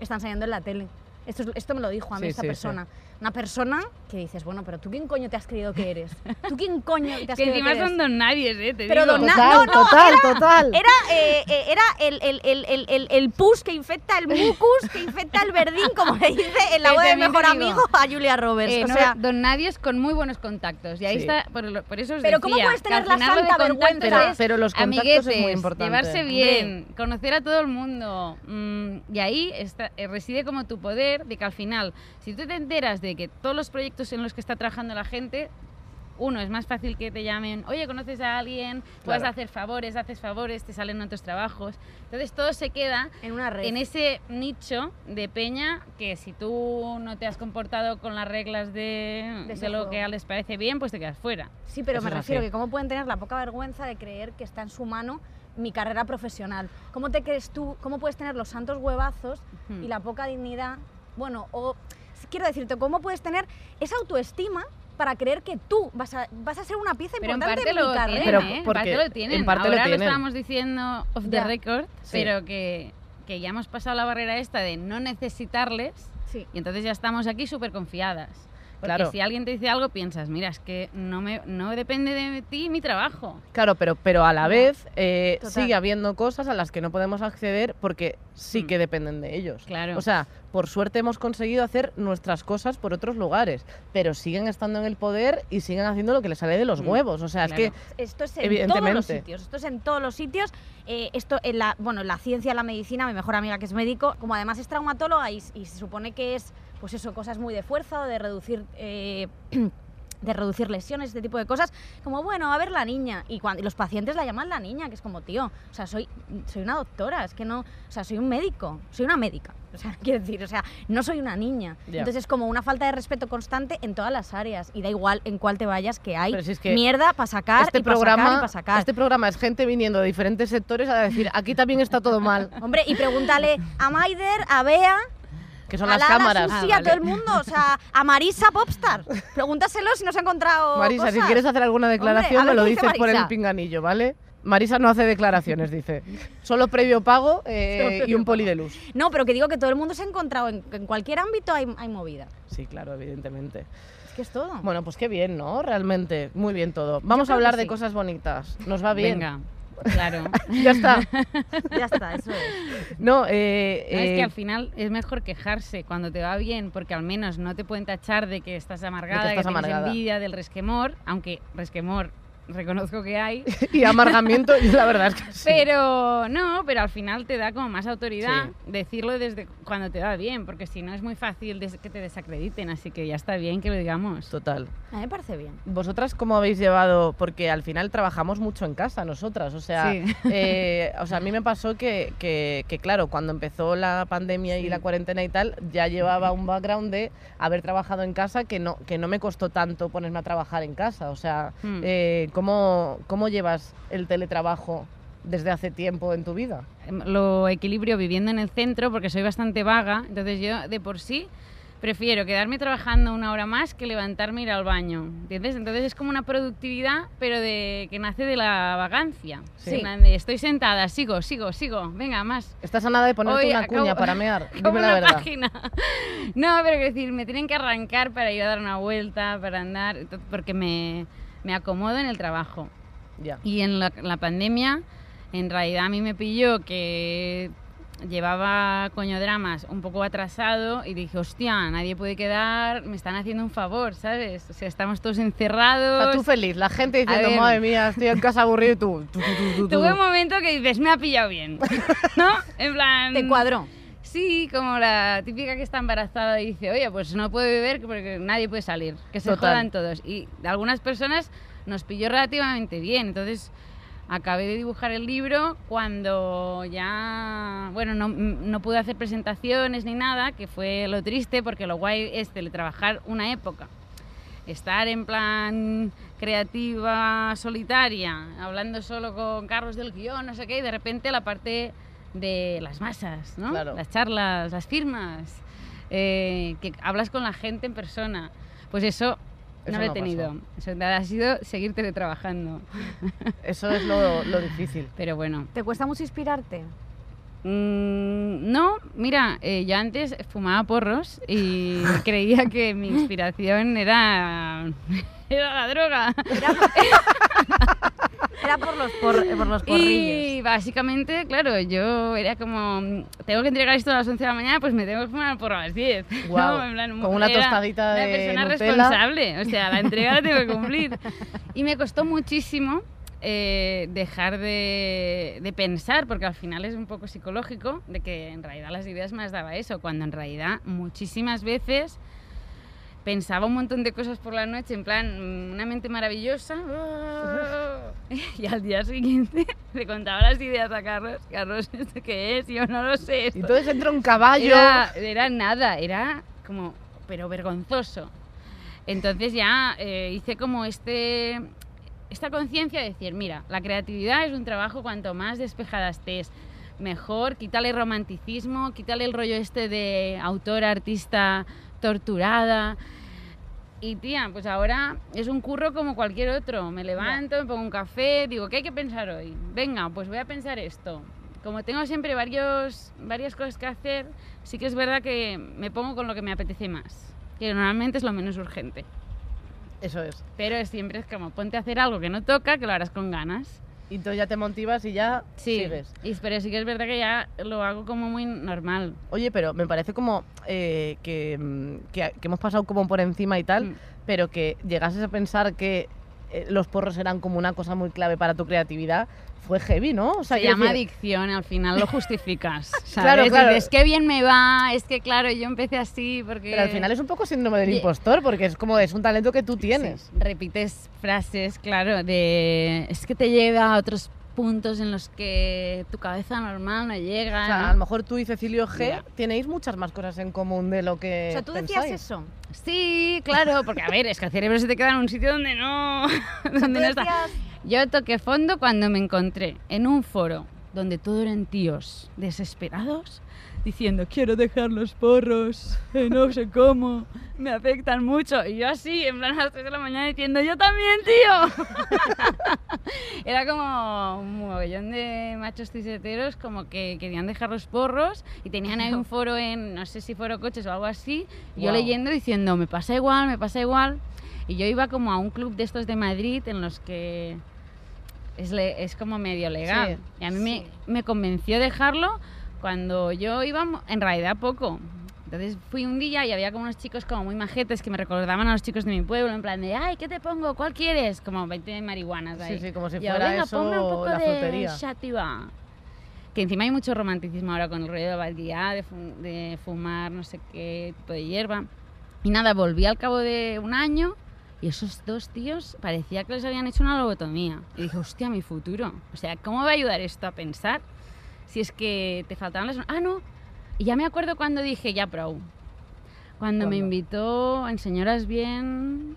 están saliendo en la tele. Esto, es- esto me lo dijo a mí Sí, esta sí, sí. persona. Una persona que dices, bueno, pero tú quién coño te has creído que eres? ¿Tú quién coño te (laughs) has Que creído encima que eres? son don nadies, ¿eh? Te Pero digo. don Total, no, no, total, total. Era, eh, eh, era el, el, el, el, el, el pus que infecta el mucus, que infecta el verdín, como le dice en la (laughs) Que voz de también mejor amigo a Julia Roberts. Eh, o no, sea, don Nadies con muy buenos contactos. Y ahí Sí. está, por, eso os Pero ¿cómo decía, puedes que tener la santa vergüenza? es Pero los contactos amiguetes, es muy importante. llevarse bien, conocer a todo el mundo. mm, y ahí está, eh, reside como tu poder de que al final, si tú te enteras de que todos los proyectos en los que está trabajando la gente, uno, es más fácil que te llamen, oye, conoces a alguien, puedes Claro. hacer favores, haces favores, te salen otros trabajos. Entonces todo se queda en una red. en ese nicho de peña que si tú no te has comportado con las reglas de, De de lo que les parece bien, pues te quedas fuera. Sí, pero Eso me refiero así. que cómo pueden tener la poca vergüenza de creer que está en su mano mi carrera profesional. ¿Cómo te crees tú, cómo puedes tener los santos huevazos Ujú. y la poca dignidad? Bueno, o quiero decirte, ¿cómo puedes tener esa autoestima para creer que tú vas a, vas a ser una pieza Pero en importante parte en mi lo carrera? tienen, Pero ¿eh? En porque parte lo tienen. en parte lo Ahora lo, tienen. estábamos diciendo off the Ya. record, Sí. pero que, que ya hemos pasado la barrera esta de no necesitarles Sí. y entonces ya estamos aquí súper confiadas. Porque Claro. si alguien te dice algo, piensas, mira, es que no, me, no depende de ti mi trabajo. Claro, pero, pero a la vez eh, sigue habiendo cosas a las que no podemos acceder porque sí Mm. que dependen de ellos. Claro. O sea, por suerte hemos conseguido hacer nuestras cosas por otros lugares, pero siguen estando en el poder y siguen haciendo lo que les sale de los Mm, huevos. O sea, es que Esto es en todos los sitios. Esto es en todos los sitios. Eh, esto en la, bueno, en la ciencia, en la medicina, mi mejor amiga que es médico, como además es traumatóloga y, y se supone que es, pues eso, cosas muy de fuerza o de reducir. eh, (clears throat) de reducir lesiones, este tipo de cosas, como bueno, a ver la niña, y, cuando, y los pacientes la llaman la niña, que es como, tío, o sea, soy, soy una doctora, es que no, o sea, soy un médico, soy una médica, (laughs) O sea, quiero decir, o sea, no soy una niña. Entonces es como una falta de respeto constante en todas las áreas. Y da igual en cuál te vayas, que hay si es que mierda para sacar este y programa, sacar y para sacar. este programa es gente viniendo de diferentes sectores a decir, aquí también está todo mal, (laughs) Hombre, y pregúntale a Maider, a Bea, que son a las Lara, cámaras. Susi, Ah, a todo el vale. mundo. O sea, a Marisa Popstar. Pregúntaselo si nos ha encontrado Marisa, si quieres hacer alguna declaración, Hombre, me lo dices por el pinganillo, ¿vale? Marisa no hace declaraciones, dice. Solo previo pago eh, y un poli de luz. No, pero que digo que todo el mundo se ha encontrado. En, en cualquier ámbito hay, hay movida. Sí, claro, evidentemente. Es que es todo. Bueno, pues qué bien, ¿no? Realmente, muy bien todo. Vamos a hablar de sí. cosas bonitas. Nos va bien. Venga, claro. (laughs) Ya está. (laughs) Ya está, eso es. No, eh, No, es eh, que al final es mejor quejarse cuando te va bien, porque al menos no te pueden tachar de que estás amargada, estás que tienes amargada. envidia, del resquemor, aunque resquemor reconozco que hay, (laughs) y amargamiento, y la verdad es que sí. pero no, pero al final te da como más autoridad Sí. decirlo desde cuando te va bien, porque si no es muy fácil que te desacrediten, así que ya está bien que lo digamos. Total. A mí me parece bien. ¿Vosotras cómo habéis llevado? Porque al final trabajamos mucho en casa nosotras, o sea, Sí. (laughs) eh, o sea a mí me pasó que, que- que, claro, cuando empezó la pandemia y la cuarentena y tal, ya llevaba un background de haber trabajado en casa que no, que no me costó tanto ponerme a trabajar en casa, o sea, Hmm. eh, ¿cómo, ¿cómo llevas el teletrabajo desde hace tiempo en tu vida? Em, lo equilibrio viviendo en el centro porque soy bastante vaga, entonces yo de por sí prefiero quedarme trabajando una hora más que levantarme e ir al baño, ¿entiendes? Entonces es como una productividad, pero de que nace de la vagancia. Sí. Estoy sentada, sigo, sigo, sigo, venga, más. Estás a nada de ponerte Hoy una acabo- cuña (laughs) para mear, Como dime la una verdad. página. (laughs) No, pero quiero decir, me tienen que arrancar para ir a dar una vuelta, para andar, porque me, me acomodo en el trabajo. Ya. Y en la, la pandemia, en realidad a mí me pilló que llevaba coñodramas un poco atrasado y dije, hostia, nadie puede quedar, me están haciendo un favor, ¿sabes? O sea, estamos todos O encerrados. sea, tú feliz, la gente diciendo, ver. madre mía, estoy en casa aburrido y tú, tú, tú, tú. Tuve un momento que dices, me ha pillado bien, ¿no? En plan... Te cuadró. Sí, como la típica que está embarazada y dice, oye, pues no puedo beber porque nadie puede salir, que se Total. jodan todos. Y algunas personas nos pilló relativamente bien, entonces acabé de dibujar el libro cuando ya, bueno, no, no pude hacer presentaciones ni nada, que fue lo triste porque lo guay es teletrabajar una época. Estar en plan creativa, solitaria, hablando solo con Carlos del guion, no sé qué, y de repente la parte de las masas, ¿no? Claro. Las charlas, las firmas, eh, que hablas con la gente en persona. Pues eso, Eso no lo he no tenido. Eso ha sido seguir teletrabajando. (laughs) Eso es lo, lo difícil. Pero bueno. ¿Te cuesta mucho inspirarte? Mm, no, mira, eh, yo antes fumaba porros y (laughs) creía que mi inspiración era, era la droga. Era (laughs) por los, por, por los porrillos. Y básicamente, claro, yo era como, tengo que entregar esto a las 11 de la mañana, pues me tengo que fumar a las 10. (laughs) Guau, ¿no? En plan, con una era tostadita una de persona Nutella. responsable, o sea, la entrega la tengo que cumplir. Y me costó muchísimo eh, dejar de, de pensar, porque al final es un poco psicológico, de que en realidad las ideas me las daba eso, cuando en realidad muchísimas veces pensaba un montón de cosas por la noche, en plan, mm, una mente maravillosa, (laughs) y al día siguiente (laughs) le contaba las ideas a Carlos, Carlos, (laughs) ¿esto qué es? Yo no lo sé. Y esto". entonces entra un caballo. Era, era nada, era como, pero vergonzoso. Entonces ya eh, hice como este, esta conciencia de decir, mira, la creatividad es un trabajo cuanto más despejada estés, mejor, quítale romanticismo, quítale el rollo este de autor, artista torturada. Y tía, pues ahora es un curro como cualquier otro. Me levanto, me pongo un café, digo, ¿qué hay que pensar hoy? Venga, pues voy a pensar esto. Como tengo siempre varios, varias cosas que hacer, sí que es verdad que me pongo con lo que me apetece más. Que normalmente es lo menos urgente. Eso es. Pero es siempre es como ponte a hacer algo que no toca, que lo harás con ganas. Y entonces ya te motivas y ya Sí, sigues. y, pero sí que es verdad que ya lo hago como muy normal. Oye, pero me parece como eh, que, mm, que, que hemos pasado como por encima y tal, Mm. pero que llegases a pensar que los porros eran como una cosa muy clave para tu creatividad, fue heavy, ¿no? O sea, Se llama decir, adicción, al final lo justificas. (laughs) ¿sabes? Claro, claro. Dices, qué bien me va, es que claro, yo empecé así porque... Pero al final es un poco síndrome del impostor, porque es como es un talento que tú tienes. Sí, repites frases, claro, de es que te lleva a otros puntos en los que tu cabeza normal no llega. O sea, ¿no? a lo mejor tú y Cecilio G tenéis muchas más cosas en común de lo que O sea, tú decías eso. Sí, claro, porque a ver, es que el cerebro se te queda en un sitio donde no, (laughs) donde no está. decías, Yo toqué fondo cuando me encontré en un foro donde todo eran tíos desesperados diciendo quiero dejar los porros, no sé cómo, me afectan mucho. Y yo así, en plan a las 3 de la mañana diciendo yo también, tío. (laughs) Era como un mogollón de machos ciseteros como que querían dejar los porros y tenían ahí un foro en, no sé si foro coches o algo así, y yo leyendo diciendo me pasa igual, me pasa igual. Y yo iba como a un club de estos de Madrid en los que es, le- es como medio legal. Sí, y a mí me, me convenció dejarlo cuando yo iba en realidad poco. Entonces fui un día y había como unos chicos como muy majetes que me recordaban a los chicos de mi pueblo, en plan de, ay, ¿qué te pongo? ¿Cuál quieres? Como 20 marihuanas ahí. Sí, sí, como si yo, fuera "Venga, eso ponme un poco la de frutería. sativa". Que encima hay mucho romanticismo ahora con el rollo de Valguía, de, de fumar no sé qué tipo de hierba. Y nada, volví al cabo de un año y esos dos tíos parecía que les habían hecho una lobotomía. Y dije, hostia, mi futuro. O sea, ¿cómo va a ayudar esto a pensar si es que te faltaban las... Ah, no. Y ya me acuerdo cuando dije, ya, pro. Cuando me ¿Cuándo? invitó en Señoras Bien...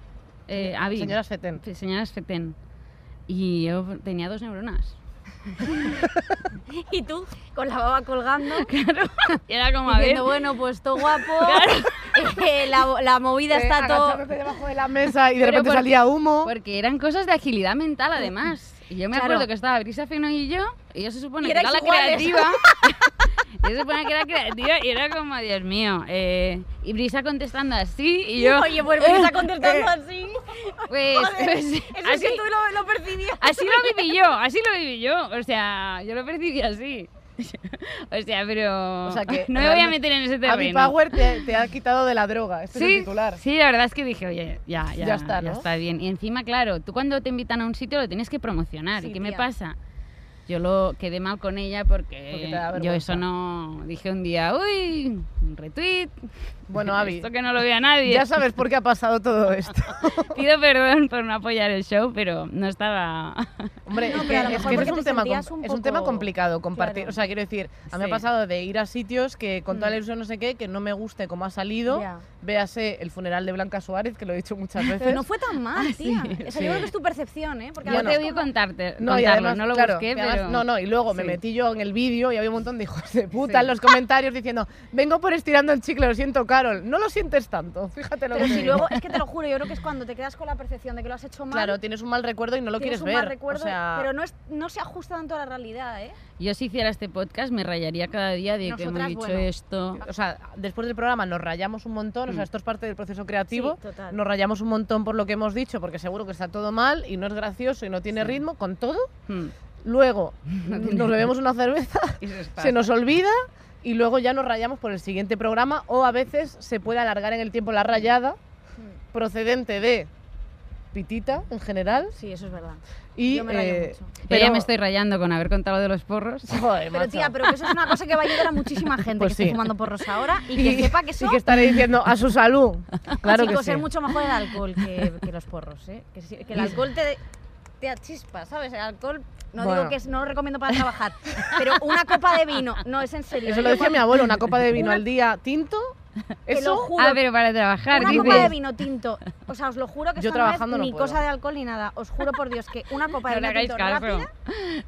Eh, Avi. Señoras Feten. Fe- Señoras Feten. Y yo tenía dos neuronas. (laughs) y tú, con la baba colgando, (laughs) Claro. Y era como, a ver... bueno, pues todo guapo, (laughs) eh, la, la movida Eh, está todo... debajo de la mesa y de Pero repente por- salía humo. Porque eran cosas de agilidad mental, además. Y yo me Claro. acuerdo que estaba Brisa Feno y yo, y yo se supone Y que era la creativa. (laughs) (laughs) yo se supone que era creativa y era como, Dios mío. eh, y Brisa contestando así, y yo. (laughs) Oye, pues me está contestando así. Pues, Joder, pues, eso es así, que tú lo, lo percibías. así lo viví yo, así lo viví yo. O sea, yo lo percibí así. O sea, pero. O sea que no me voy a meter en ese terreno. Power te, te ha quitado de la droga. Este es el Sí, titular. sí, la verdad es que dije, oye, ya, ya, Ya está, ¿no? está bien. Y encima, claro, tú cuando te invitan a un sitio lo tienes que promocionar. Sí, ¿Y qué me tía. pasa? Yo lo quedé mal con ella porque, Porque yo eso no... Dije un día, uy, un retweet. Bueno, (laughs) Abby, Esto que no lo vea nadie. ya sabes por qué ha pasado todo esto. (laughs) Pido perdón por no apoyar el show, pero no estaba... (laughs) Hombre, No, es pero es que es un, te tema, un es un tema poco- complicado compartir. Claro. O sea, quiero decir, a mí me ha Sí. pasado de ir a sitios que con toda la ilusión no sé qué, que no me guste cómo ha salido. Ya. Véase el funeral de Blanca Suárez, que lo he dicho muchas veces. Pero no fue tan mal, tía. sí, Esa sí. yo creo que es tu percepción, ¿eh? Porque Yo te voy a contarte, No, y además, no lo claro, busqué, y además- pero... No, no, y luego me Sí. metí yo en el vídeo y había un montón de hijos de puta Sí. en los comentarios diciendo, vengo por estirando el chicle, lo siento, Carol. No lo sientes tanto, fíjate lo Pero que te si digo. luego, es que te lo juro, yo creo que es cuando te quedas con la percepción de que lo has hecho mal. Claro, tienes un mal recuerdo y no lo tienes quieres un ver. mal recuerdo, o sea, pero no, es, no se ajusta tanto a la realidad, ¿eh? Yo si hiciera este podcast me rayaría cada día de que hemos Nosotras, dicho bueno. esto. o sea, después del programa nos rayamos un montón, o sea, Mm. esto es parte del proceso creativo. Sí, total. Nos rayamos un montón por lo que hemos dicho, porque seguro que está todo mal y no es gracioso y no tiene Sí. ritmo, con todo. Hmm. Luego (laughs) nos bebemos una cerveza, Y se se nos olvida y luego ya nos rayamos por el siguiente programa o a veces se puede alargar en el tiempo la rayada Mm. procedente de pitita en general Sí, eso es verdad. y Yo me rayo eh, mucho. Yo ya me estoy rayando con haber contado de los porros. (laughs) joder, Pero macho. tía, pero que eso es una cosa que va a ayudar a muchísima gente Pues que esté sí. fumando porros ahora y (laughs) que sepa que eso y que estaré diciendo a su salud (laughs) claro chicos, que sí es mucho mejor el alcohol que, que los porros, ¿eh? Que, que el alcohol te, te achispa, ¿sabes? El alcohol, no Bueno. digo que es- no lo recomiendo para trabajar, pero una copa de vino, no, es en serio. eso ¿eh? lo decía mi abuelo una copa de vino Una- al día tinto Te lo eso juro, Ah, pero para trabajar, una dices. copa de vino tinto. O sea, os lo juro que Yo esto no es trabajando no ni puedo. cosa de alcohol ni nada. Os juro por Dios que una copa de No vino tinto rápida,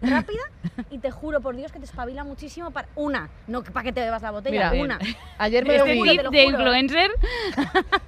rápida, y te juro por Dios que te espabila muchísimo para una, no para que te bebas la botella, Mira, una. ayer me Este lo de influencer.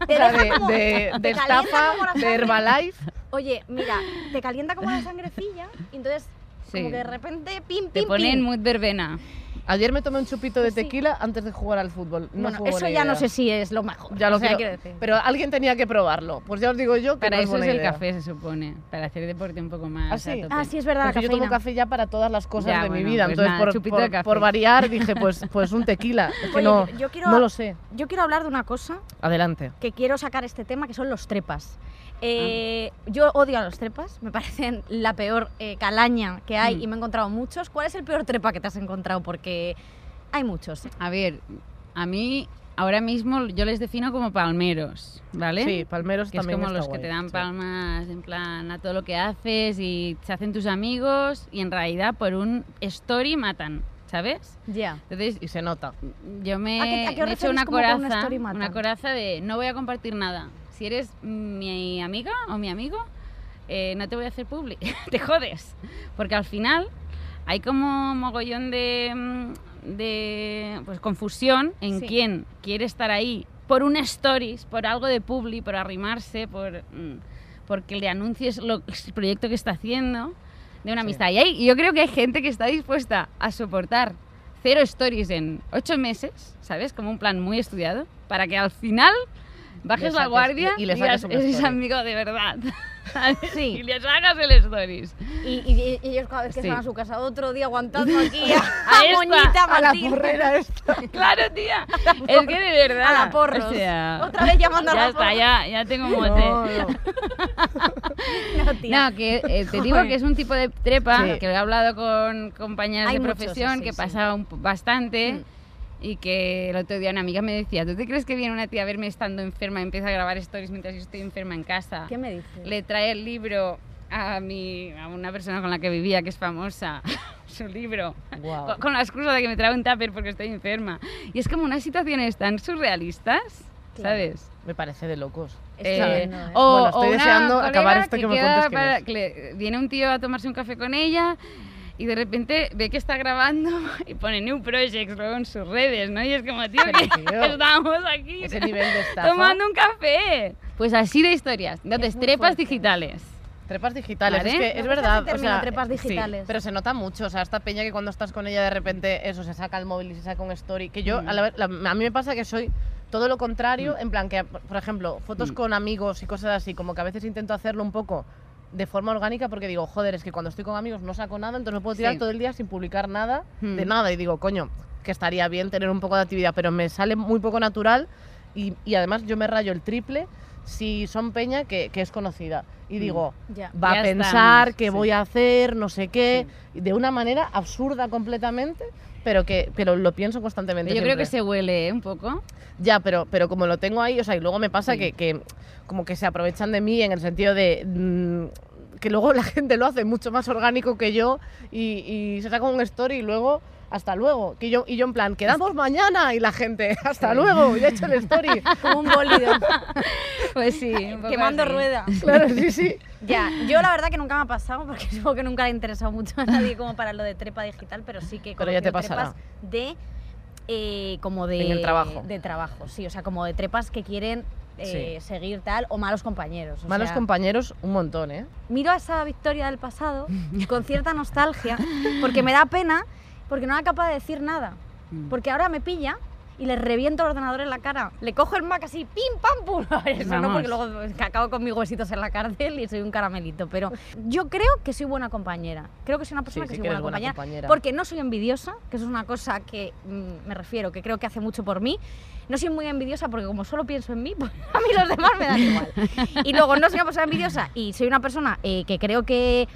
Te o sea, deja de, como- de, te de estafa de. Herbalife Oye, mira, te calienta como la sangrecilla y entonces como Sí. que de repente pim Te pim pone en pim. mood verbena. ayer me tomé un chupito de Sí. tequila antes de jugar al fútbol no bueno, eso ya no idea. sé si es lo mejor. ya lo o sea, quiero- quiero decir. pero alguien tenía que probarlo pues ya os digo yo que Para no eso buena es el idea. café, se supone. Para hacer deporte un poco más. ¿Ah, sí? Ah, sí, es verdad, la es yo tomo café ya para todas las cosas Ya, de mi bueno, vida pues entonces nada, por, chupito por- de café. por variar dije pues pues un tequila es que Oye, no yo quiero- no lo sé Yo quiero hablar de una cosa adelante que quiero sacar este tema, que son los trepas. Eh, Yo odio a los trepas, me parecen la peor eh, calaña que hay Mm. y me he encontrado muchos. ¿Cuál es el peor trepa que te has encontrado? Porque hay muchos. ¿eh? A ver, a mí ahora mismo yo les defino como palmeros, ¿vale? Sí, palmeros que es también como está los que guay, te dan sí. palmas en plan a todo lo que haces y se hacen tus amigos y en realidad por un story matan, ¿sabes? Ya. Entonces Y se nota. yo me, ¿A qué- a qué me he hecho una como coraza, matan? una coraza de no voy a compartir nada. Si eres mi amiga o mi amigo, eh, no te voy a hacer publi, (laughs) te jodes. Porque al final hay como mogollón de, mm, de pues, confusión en Sí. quién quiere estar ahí por un stories, por algo de publi, por arrimarse, por mm, porque le anuncies lo, el proyecto que está haciendo de una Sí. amistad. Y hay- y yo creo que hay gente que está dispuesta a soportar cero stories en ocho meses, ¿sabes? Como un plan muy estudiado, para que al final bajes la guardia y le digas, saques una eres story". amigo de verdad. (laughs) Sí. (laughs) y les hagas el stories. Y, y- y ellos cada vez que Sí. van a su casa otro día aguantando (laughs) aquí a, A Moñita A la porrera esta. Claro, tía. Es que de verdad. A la porros. O sea, Otra vez llamando a ya la está, porros. ya, ya tengo mote. No, no. No, tía. No, que eh, te digo que es un tipo de trepa Sí. que he hablado con compañeras Hay de muchos profesión que sí. pasa un, bastante Mm. Y que el otro día una amiga me decía, ¿tú te crees que viene una tía a verme estando enferma y empieza a grabar stories mientras yo estoy enferma en casa? ¿Qué me dices? Le trae el libro a, mi, a una persona con la que vivía, que es famosa, (laughs) su libro, Guau. con, con la excusa de que me trae un tupper porque estoy enferma. Y es como unas situaciones tan surrealistas, Claro. ¿sabes? Me parece de locos. Eh, ¿eh? o, Bueno, estoy o una deseando acabar esto que me queda cuentes quién para- que le- viene un tío a tomarse un café con ella y de repente ve que está grabando (laughs) y pone New Projects luego en sus redes, ¿no? Y es como, tío, que tío, estamos aquí Ese nivel de estafa. tomando un café. Pues así de historias. Entonces, trepas fuerte. digitales. Trepas digitales, Vale. es que es verdad. término, trepas sí, digitales. pero se nota mucho, o sea, esta peña que cuando estás con ella de repente eso se saca el móvil y se saca un story. Que yo, Mm. a, la vez- la- a mí me pasa que soy todo lo contrario, en plan que, por ejemplo, fotos Mm. con amigos y cosas así, como que a veces intento hacerlo un poco de forma orgánica porque digo, joder, es que cuando estoy con amigos no saco nada, entonces me puedo tirar Sí. todo el día sin publicar nada de Mm. nada. Y digo, coño, que estaría bien tener un poco de actividad, pero me sale muy poco natural y, y además yo me rayo el triple si son peña que, que es conocida. Y Mm. digo, va Ya a pensar estamos, que sí. voy a hacer, no sé qué, de una manera absurda completamente, pero que pero lo pienso constantemente. Yo creo que se huele ¿eh? un poco. Ya, pero, pero como lo tengo ahí, o sea, y luego me pasa Sí. que, que como que se aprovechan de mí en el sentido de mm, que luego la (laughs) gente lo hace mucho más orgánico que yo y, y se saca un story y luego hasta luego. Que yo, y yo en plan, quedamos mañana y la gente, (laughs) hasta luego, y he hecho el story. Como (laughs) un bólido. (laughs) Pues sí, Quemando así. rueda. claro, sí, sí. Ya, yo la verdad que nunca me ha pasado, porque supongo que nunca le ha interesado mucho a nadie como para lo de trepa digital, pero sí que Pero ya te pasará. trepas de eh, como de En el trabajo. de trabajo, sí, o sea, como de trepas que quieren eh, seguir tal o malos compañeros. o Malos sea, compañeros, un montón, ¿eh? miro a esa victoria del pasado con cierta nostalgia, porque me da pena, porque no era capaz de decir nada. Mm. Porque ahora me pilla y le reviento el ordenador en la cara. Le cojo el Mac así, pim, pam, pum. (laughs) Eso no, porque luego es que acabo con mis huesitos en la cárcel y soy un caramelito. Pero yo creo que soy buena compañera. Creo que soy una persona Sí, que sí soy que buena, compañera. Porque no soy envidiosa, que eso es una cosa que mm, me refiero, que creo que hace mucho por mí. No soy muy envidiosa porque como solo pienso en mí, (laughs) pues a mí los demás me dan igual. Y luego no soy una persona envidiosa y soy una persona eh, que creo que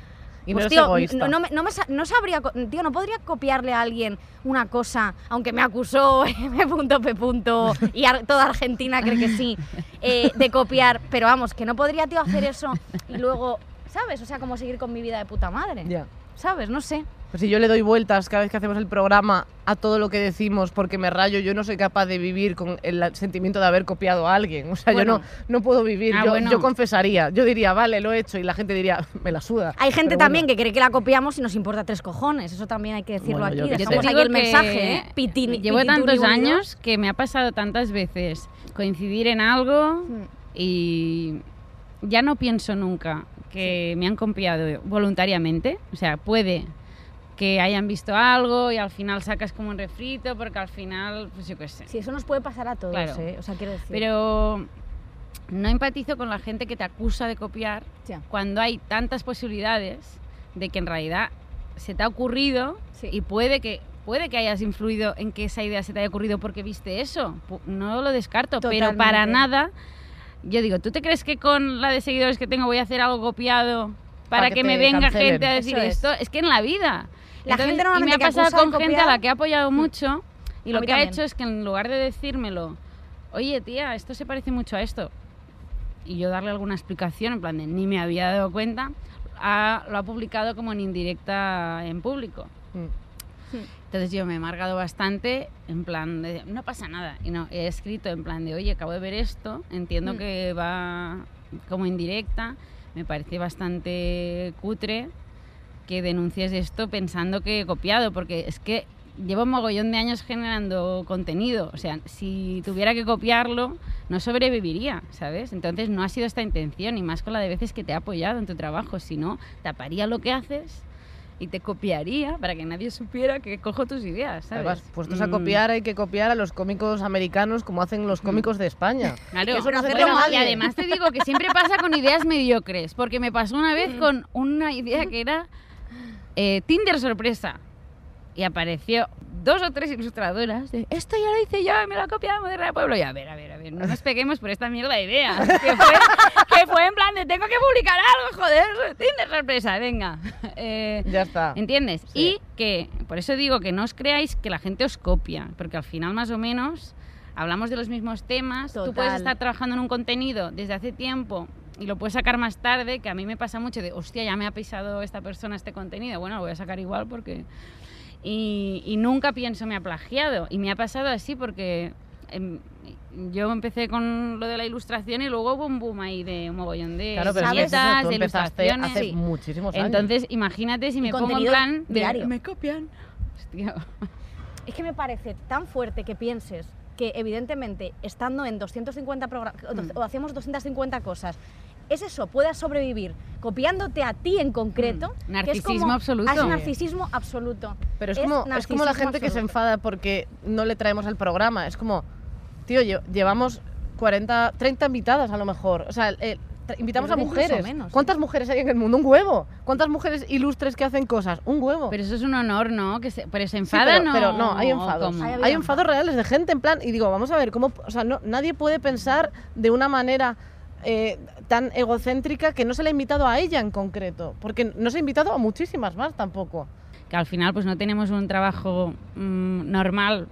Y no pues, eres tío. No, no me- no me sa- no sabría, tío, no podría copiarle a alguien una cosa, aunque me acusó (laughs) M.P. y ar- toda Argentina cree que sí, eh, de copiar, pero vamos, que no podría, tío, hacer eso y luego, ¿sabes? O sea, como seguir con mi vida de puta madre, Ya. ¿sabes? No sé. Pues si yo le doy vueltas cada vez que hacemos el programa a todo lo que decimos porque me rayo, yo no soy capaz de vivir con el sentimiento de haber copiado a alguien. O sea, Bueno. yo no, no puedo vivir. Ah, yo, bueno. yo confesaría. Yo diría, vale, lo he hecho. Y la gente diría, me la suda. Hay gente Pero también bueno. que cree que la copiamos y nos importa tres cojones, eso también hay que decirlo aquí. Dejamos Yo aquí el mensaje, ¿eh? Pitini- Llevo pitituri tantos años que me ha pasado tantas veces coincidir en algo y ya no pienso nunca que me han copiado voluntariamente. O sea, puede que hayan visto algo y al final sacas como un refrito porque al final, pues yo qué sé. Sí, eso nos puede pasar a todos, Claro. ¿eh? O sea, quiero decir. Pero no empatizo con la gente que te acusa de copiar cuando hay tantas posibilidades de que en realidad se te ha ocurrido Sí. y puede que puede que hayas influido en que esa idea se te haya ocurrido porque viste eso. No lo descarto, pero para Totalmente. nada. Yo digo, ¿tú te crees que con la de seguidores que tengo voy a hacer algo copiado para que que, me venga cancelen? gente a decir es. esto? Es que en la vida. La gente y me normalmente ha pasado con gente a copiar- la que ha apoyado mucho y A lo que ha también. hecho es que en lugar de decírmelo oye tía, esto se parece mucho a esto. Y yo darle alguna explicación, en plan de ni me había dado cuenta, ha- lo ha publicado como en indirecta en público. Mm. Entonces yo me he amargado bastante, en plan de, no pasa nada. Y no, he escrito en plan de, oye, acabo de ver esto, entiendo Mm. que va como indirecta, me parece bastante cutre que denuncies esto pensando que he copiado, porque es que llevo un mogollón de años generando contenido. O sea, si tuviera que copiarlo, no sobreviviría, ¿sabes? Entonces no ha sido esta intención, y más con la de veces que te he apoyado en tu trabajo. Si no, taparía lo que haces y te copiaría para que nadie supiera que cojo tus ideas, ¿sabes? Además, puestos a Mm. copiar, hay que copiar a los cómicos americanos como hacen los cómicos de España. (laughs) Claro, Eso no se y además te digo que siempre pasa con ideas mediocres, porque me pasó una vez (laughs) con una idea que era eh, Tinder sorpresa. Y apareció dos o tres ilustradoras de esto ya lo hice yo, me lo ha copiado Moderna Pueblo. Y a ver, a ver, a ver, no nos peguemos por esta mierda de idea. (laughs) Que fue, que fue en plan de tengo que publicar algo, joder, Tinder sorpresa, venga. (laughs) Eh, Ya está. ¿Entiendes? Sí. Y que, por eso digo que no os creáis que la gente os copia, porque al final más o menos hablamos de los mismos temas, tú puedes estar trabajando en un contenido desde hace tiempo y lo puedes sacar más tarde, que a mí me pasa mucho de, hostia, ya me ha pisado esta persona este contenido, bueno, lo voy a sacar igual porque... Y, y nunca pienso me ha plagiado, y me ha pasado así porque... em, yo empecé con lo de la ilustración y luego hubo un boom ahí de un mogollón de Claro, pero es que es eso, sabetas, tú de empezaste ilustraciones. hace Sí. muchísimos años. Entonces, imagínate si me pongo en contenido plan de, diario. me copian. (laughs) Hostia. Es que me parece tan fuerte que pienses que evidentemente estando en 250 programas Mm. o hacemos 250 cosas, es eso, puedas sobrevivir copiándote a ti en concreto. que es Mm. Narcisismo como- absoluto. Es narcisismo absoluto. Pero es, como, es como la gente que se enfada porque no le traemos al programa. Es como, tío, lle- llevamos 40, 30 invitadas a lo mejor. O sea, tra- invitamos a mujeres. menos. ¿Cuántas mujeres hay en el mundo? Un huevo. ¿Cuántas mujeres ilustres que hacen cosas? Un huevo. Pero eso es un honor, ¿no? Que se, pero se Sí, enfadan pero, o- pero no, hay enfados. cómo? Hay Hay, enfados reales de gente en plan. Y digo, vamos a ver, ¿cómo.? O sea, no, nadie puede pensar de una manera eh, tan egocéntrica que no se le ha invitado a ella en concreto. Porque no se ha invitado a muchísimas más tampoco. que al final pues no tenemos un trabajo mm, normal,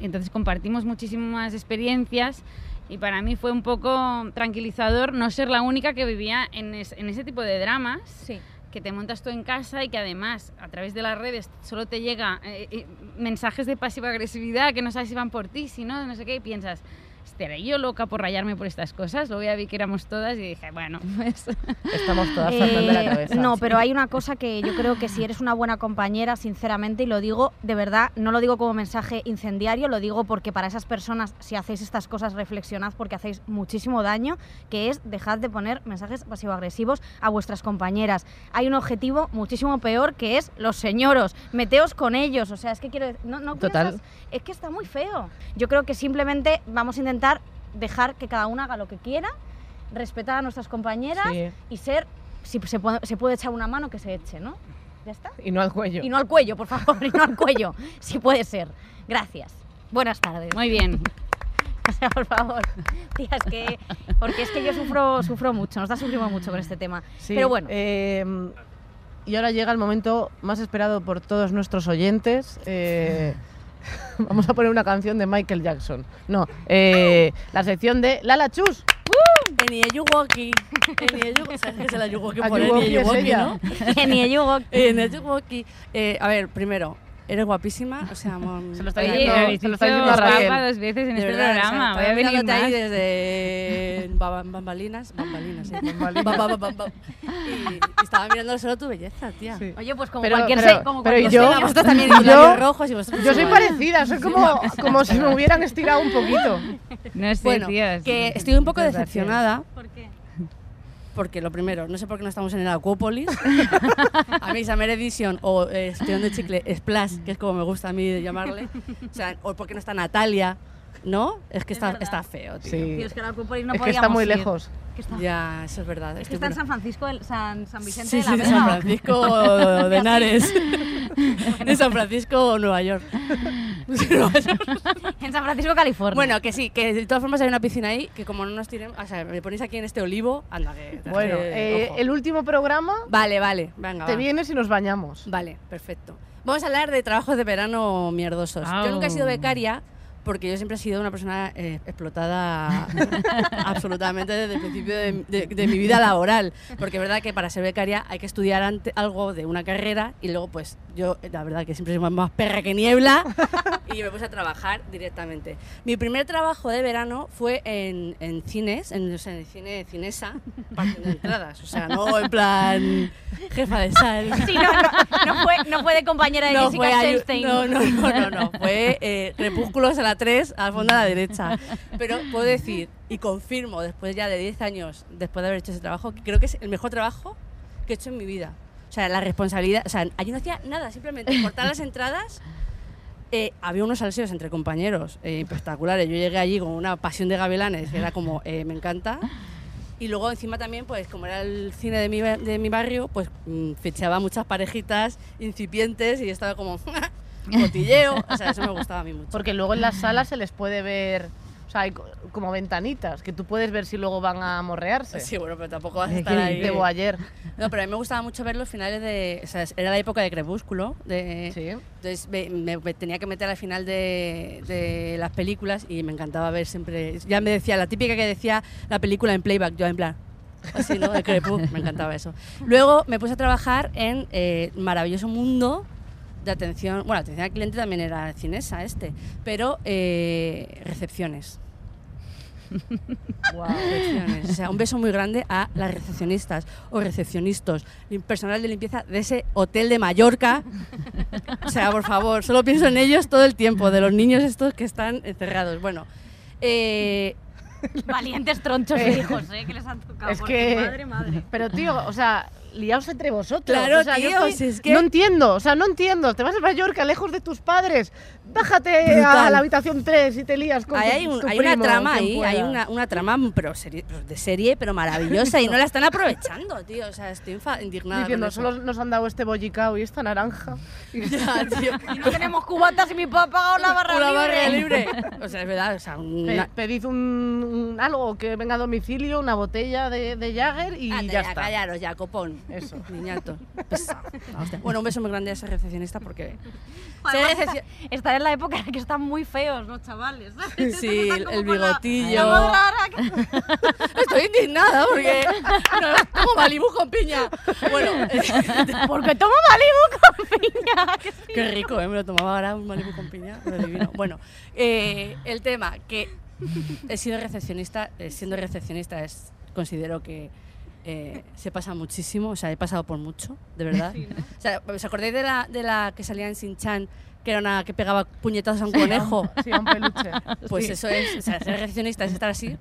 entonces compartimos muchísimas experiencias y para mí fue un poco tranquilizador no ser la única que vivía en, es- en ese tipo de dramas. Sí. que te montas tú en casa y que además a través de las redes solo te llega eh, eh, mensajes de pasiva agresividad que no sabes si van por ti, si no, no sé qué, y piensas, estaré yo loca por rayarme por estas cosas. Luego ya vi que éramos todas y dije, bueno, pues Estamos todas de la Eh, cabeza. No, pero hay una cosa que yo creo que si eres una buena compañera, sinceramente, y lo digo de verdad, no lo digo como mensaje incendiario, lo digo porque para esas personas, si hacéis estas cosas, reflexionad porque hacéis muchísimo daño, que es dejad de poner mensajes pasivo-agresivos a vuestras compañeras. Hay un objetivo muchísimo peor que es los señoros, meteos con ellos, o sea, es que quiero decir, no, no Total. esas- es que está muy feo. Yo creo que simplemente vamos a intentar dejar que cada una haga lo que quiera, respetar a nuestras compañeras Sí. y ser, si se puede, se puede echar una mano, que se eche, ¿no? ¿Ya está? Y no al cuello. Y no al cuello, por favor, y no al cuello, (laughs) si puede ser. Gracias. Buenas tardes. muy bien. (laughs) O sea, por favor. (laughs) Tía, es que, porque es que yo sufro, sufro mucho, nos da sufrimos mucho con este tema. Sí, Pero bueno, eh, y ahora llega el momento más esperado por todos nuestros oyentes. eh, (laughs) vamos a poner una canción de Michael Jackson. No, eh, la sección de Lala Chus. Eni Ayuwoki. Eni Ayuwoki. ¿Sabes qué es (laughs) el Ayuwoki? Por Ayuwoki Eni es Ayuwoki, ella. ¿no? (laughs) ni yo Eni Ayuwoki. Eh, a ver, primero, eres guapísima. O sea, mon- Se lo está diciendo- Oye, me habéis se lo dicho está diciendo a Raquel. guapa dos veces en de este verdad, o sea, programa. estaba Voy a venir mirándote ahí más. desde bam- bambalinas. Bambalinas, sí. Bambalinas. Bam, bam, bam, bam. Y, y estaba mirando solo tu belleza, tía. Sí. Oye, pues como Pero- cualquier pero- se- como pero cualquier yo- vosotros también yo- rojos y vosotros Yo soy igual. parecida, soy como, como si me hubieran estirado un poquito. No sé, Bueno, tías. que estoy un poco decepcionada ¿Por qué? Porque lo primero, no sé por qué no estamos en el Acuópolis. (laughs) a mí Summer Edition o eh, de Chicle Splash, que es como me gusta a mí llamarle. O sea, o por qué no está Natalia, ¿no? Es que Es está, está feo, tío. Sí. Tío, es que la Acrópolis no es que está muy ir. lejos. Está, Ya, eso es verdad. es que está en. San Francisco, del- San, San Vicente Sí, de la sí, Vega. San Francisco de (laughs) Henares. (laughs) en San Francisco, York. Nueva York. (laughs) En San Francisco, California. bueno, que sí, que de todas formas hay una piscina ahí que como no nos tiremos, o sea, me ponéis aquí en este olivo, anda que... Bueno, que- eh, el último programa, Vale, vale, venga, te va. vienes y nos bañamos. Vale, perfecto. Vamos a hablar de trabajos de verano mierdosos. Yo nunca he sido becaria porque yo siempre he sido una persona eh, explotada (laughs) absolutamente desde el principio de, de- de mi vida laboral. Porque es verdad que para ser becaria hay que estudiar ante- algo de una carrera y luego pues yo la verdad que siempre soy más- perra que niebla (laughs) y me puse a trabajar directamente. Mi primer trabajo de verano fue en, en cines, en, o sea, en el cine Cinesa, partiendo entradas. O sea, no en plan jefa de sal. Sí, no, no, no fue, no fue de compañera de No, Jessica fue Chastain. no, no, no, no, no. Fue eh, Crepúsculos a la 3, al fondo a la derecha. (laughs) Pero puedo decir, y confirmo, después ya de 10 años, después de haber hecho ese trabajo, que creo que es el mejor trabajo que he hecho en mi vida. O sea, la responsabilidad, o sea, allí no hacía nada, simplemente cortar las entradas. Eh, había unos salseos entre compañeros eh, espectaculares. Yo llegué allí con una pasión de gavilanes, que era como, eh, me encanta. Y luego encima también, pues como era el cine de mi, de mi barrio, pues mm, fichaba muchas parejitas incipientes y estaba como (laughs) (laughs) cotilleo. O sea, eso me gustaba a mí mucho. Porque luego en las salas se les puede ver, o sea, hay co- como ventanitas, que tú puedes ver si luego van a morrearse. Sí, bueno, pero tampoco vas a estar ahí. Debo ayer. (laughs) No, pero a mí me gustaba mucho ver los finales de... O sea, era la época de Crepúsculo. De, Sí. Entonces me, me- me tenía que meter al final de, de las películas y me encantaba ver siempre... Ya me decía, la típica que decía la película en playback, yo en plan... Así, ¿no? De Crepú, me encantaba eso. Luego me puse a trabajar en eh, Maravilloso Mundo de atención... Bueno, atención al cliente también era cinesa este, pero eh, recepciones. (laughs) Recepciones. O sea, un beso muy grande a las recepcionistas o recepcionistas, personal de limpieza de ese hotel de Mallorca. O sea, por favor, solo pienso en ellos todo el tiempo, de los niños estos que están encerrados. Bueno, eh, Valientes tronchos de hijos, ¿eh? Que les han tocado. Es que- Madre, madre. Pero tío, o sea, liaos entre vosotros. Claro, o sea, yo tío, estoy- si es que- No entiendo, o sea, no entiendo. Te vas a Mallorca, lejos de tus padres. Bájate a la habitación 3 y te lías con ahí tu- hay, un- tu hay una primo, trama quien ahí, hay una, una trama pero serie- pues de serie, pero maravillosa y no la están aprovechando, tío. O sea, estoy indignada. Diciendo, solo nos han dado este bollicao y esta naranja. (laughs) (laughs) Ya, tío. Y no tenemos cubatas y mi papá ha pagado la barra Una libre. barra libre. (laughs) O sea, es verdad, o sea, una, pedid un, un- algo que venga a domicilio, una botella de, de Jagger y Anda, ya ya, está. callaros ya, copón. Eso. (laughs) Niñato. Hostia. Bueno, un beso muy grande a ese recepcionista porque... Además, recepcio- está- en la época en la que están muy feos los chavales. ¿sabes? Sí, el- la- bigotillo. la (laughs) Estoy indignada porque... (laughs) No, como Malibu con piña. Bueno, Porque tomo Malibu con piña. qué rico, ¿eh? Me lo tomaba ahora un Malibu con piña. Pero divino. Bueno, eh, el tema que he sido recepcionista, eh, siendo recepcionista es, considero que eh, se pasa muchísimo, o sea, he pasado por mucho, de verdad. O sea, ¿os acordáis de la, de la que salía en Sin-Chan, que era una que pegaba puñetazos a un conejo? Sí, a un peluche. (laughs) Pues Sí. eso es, o sea, ser recepcionista es estar así,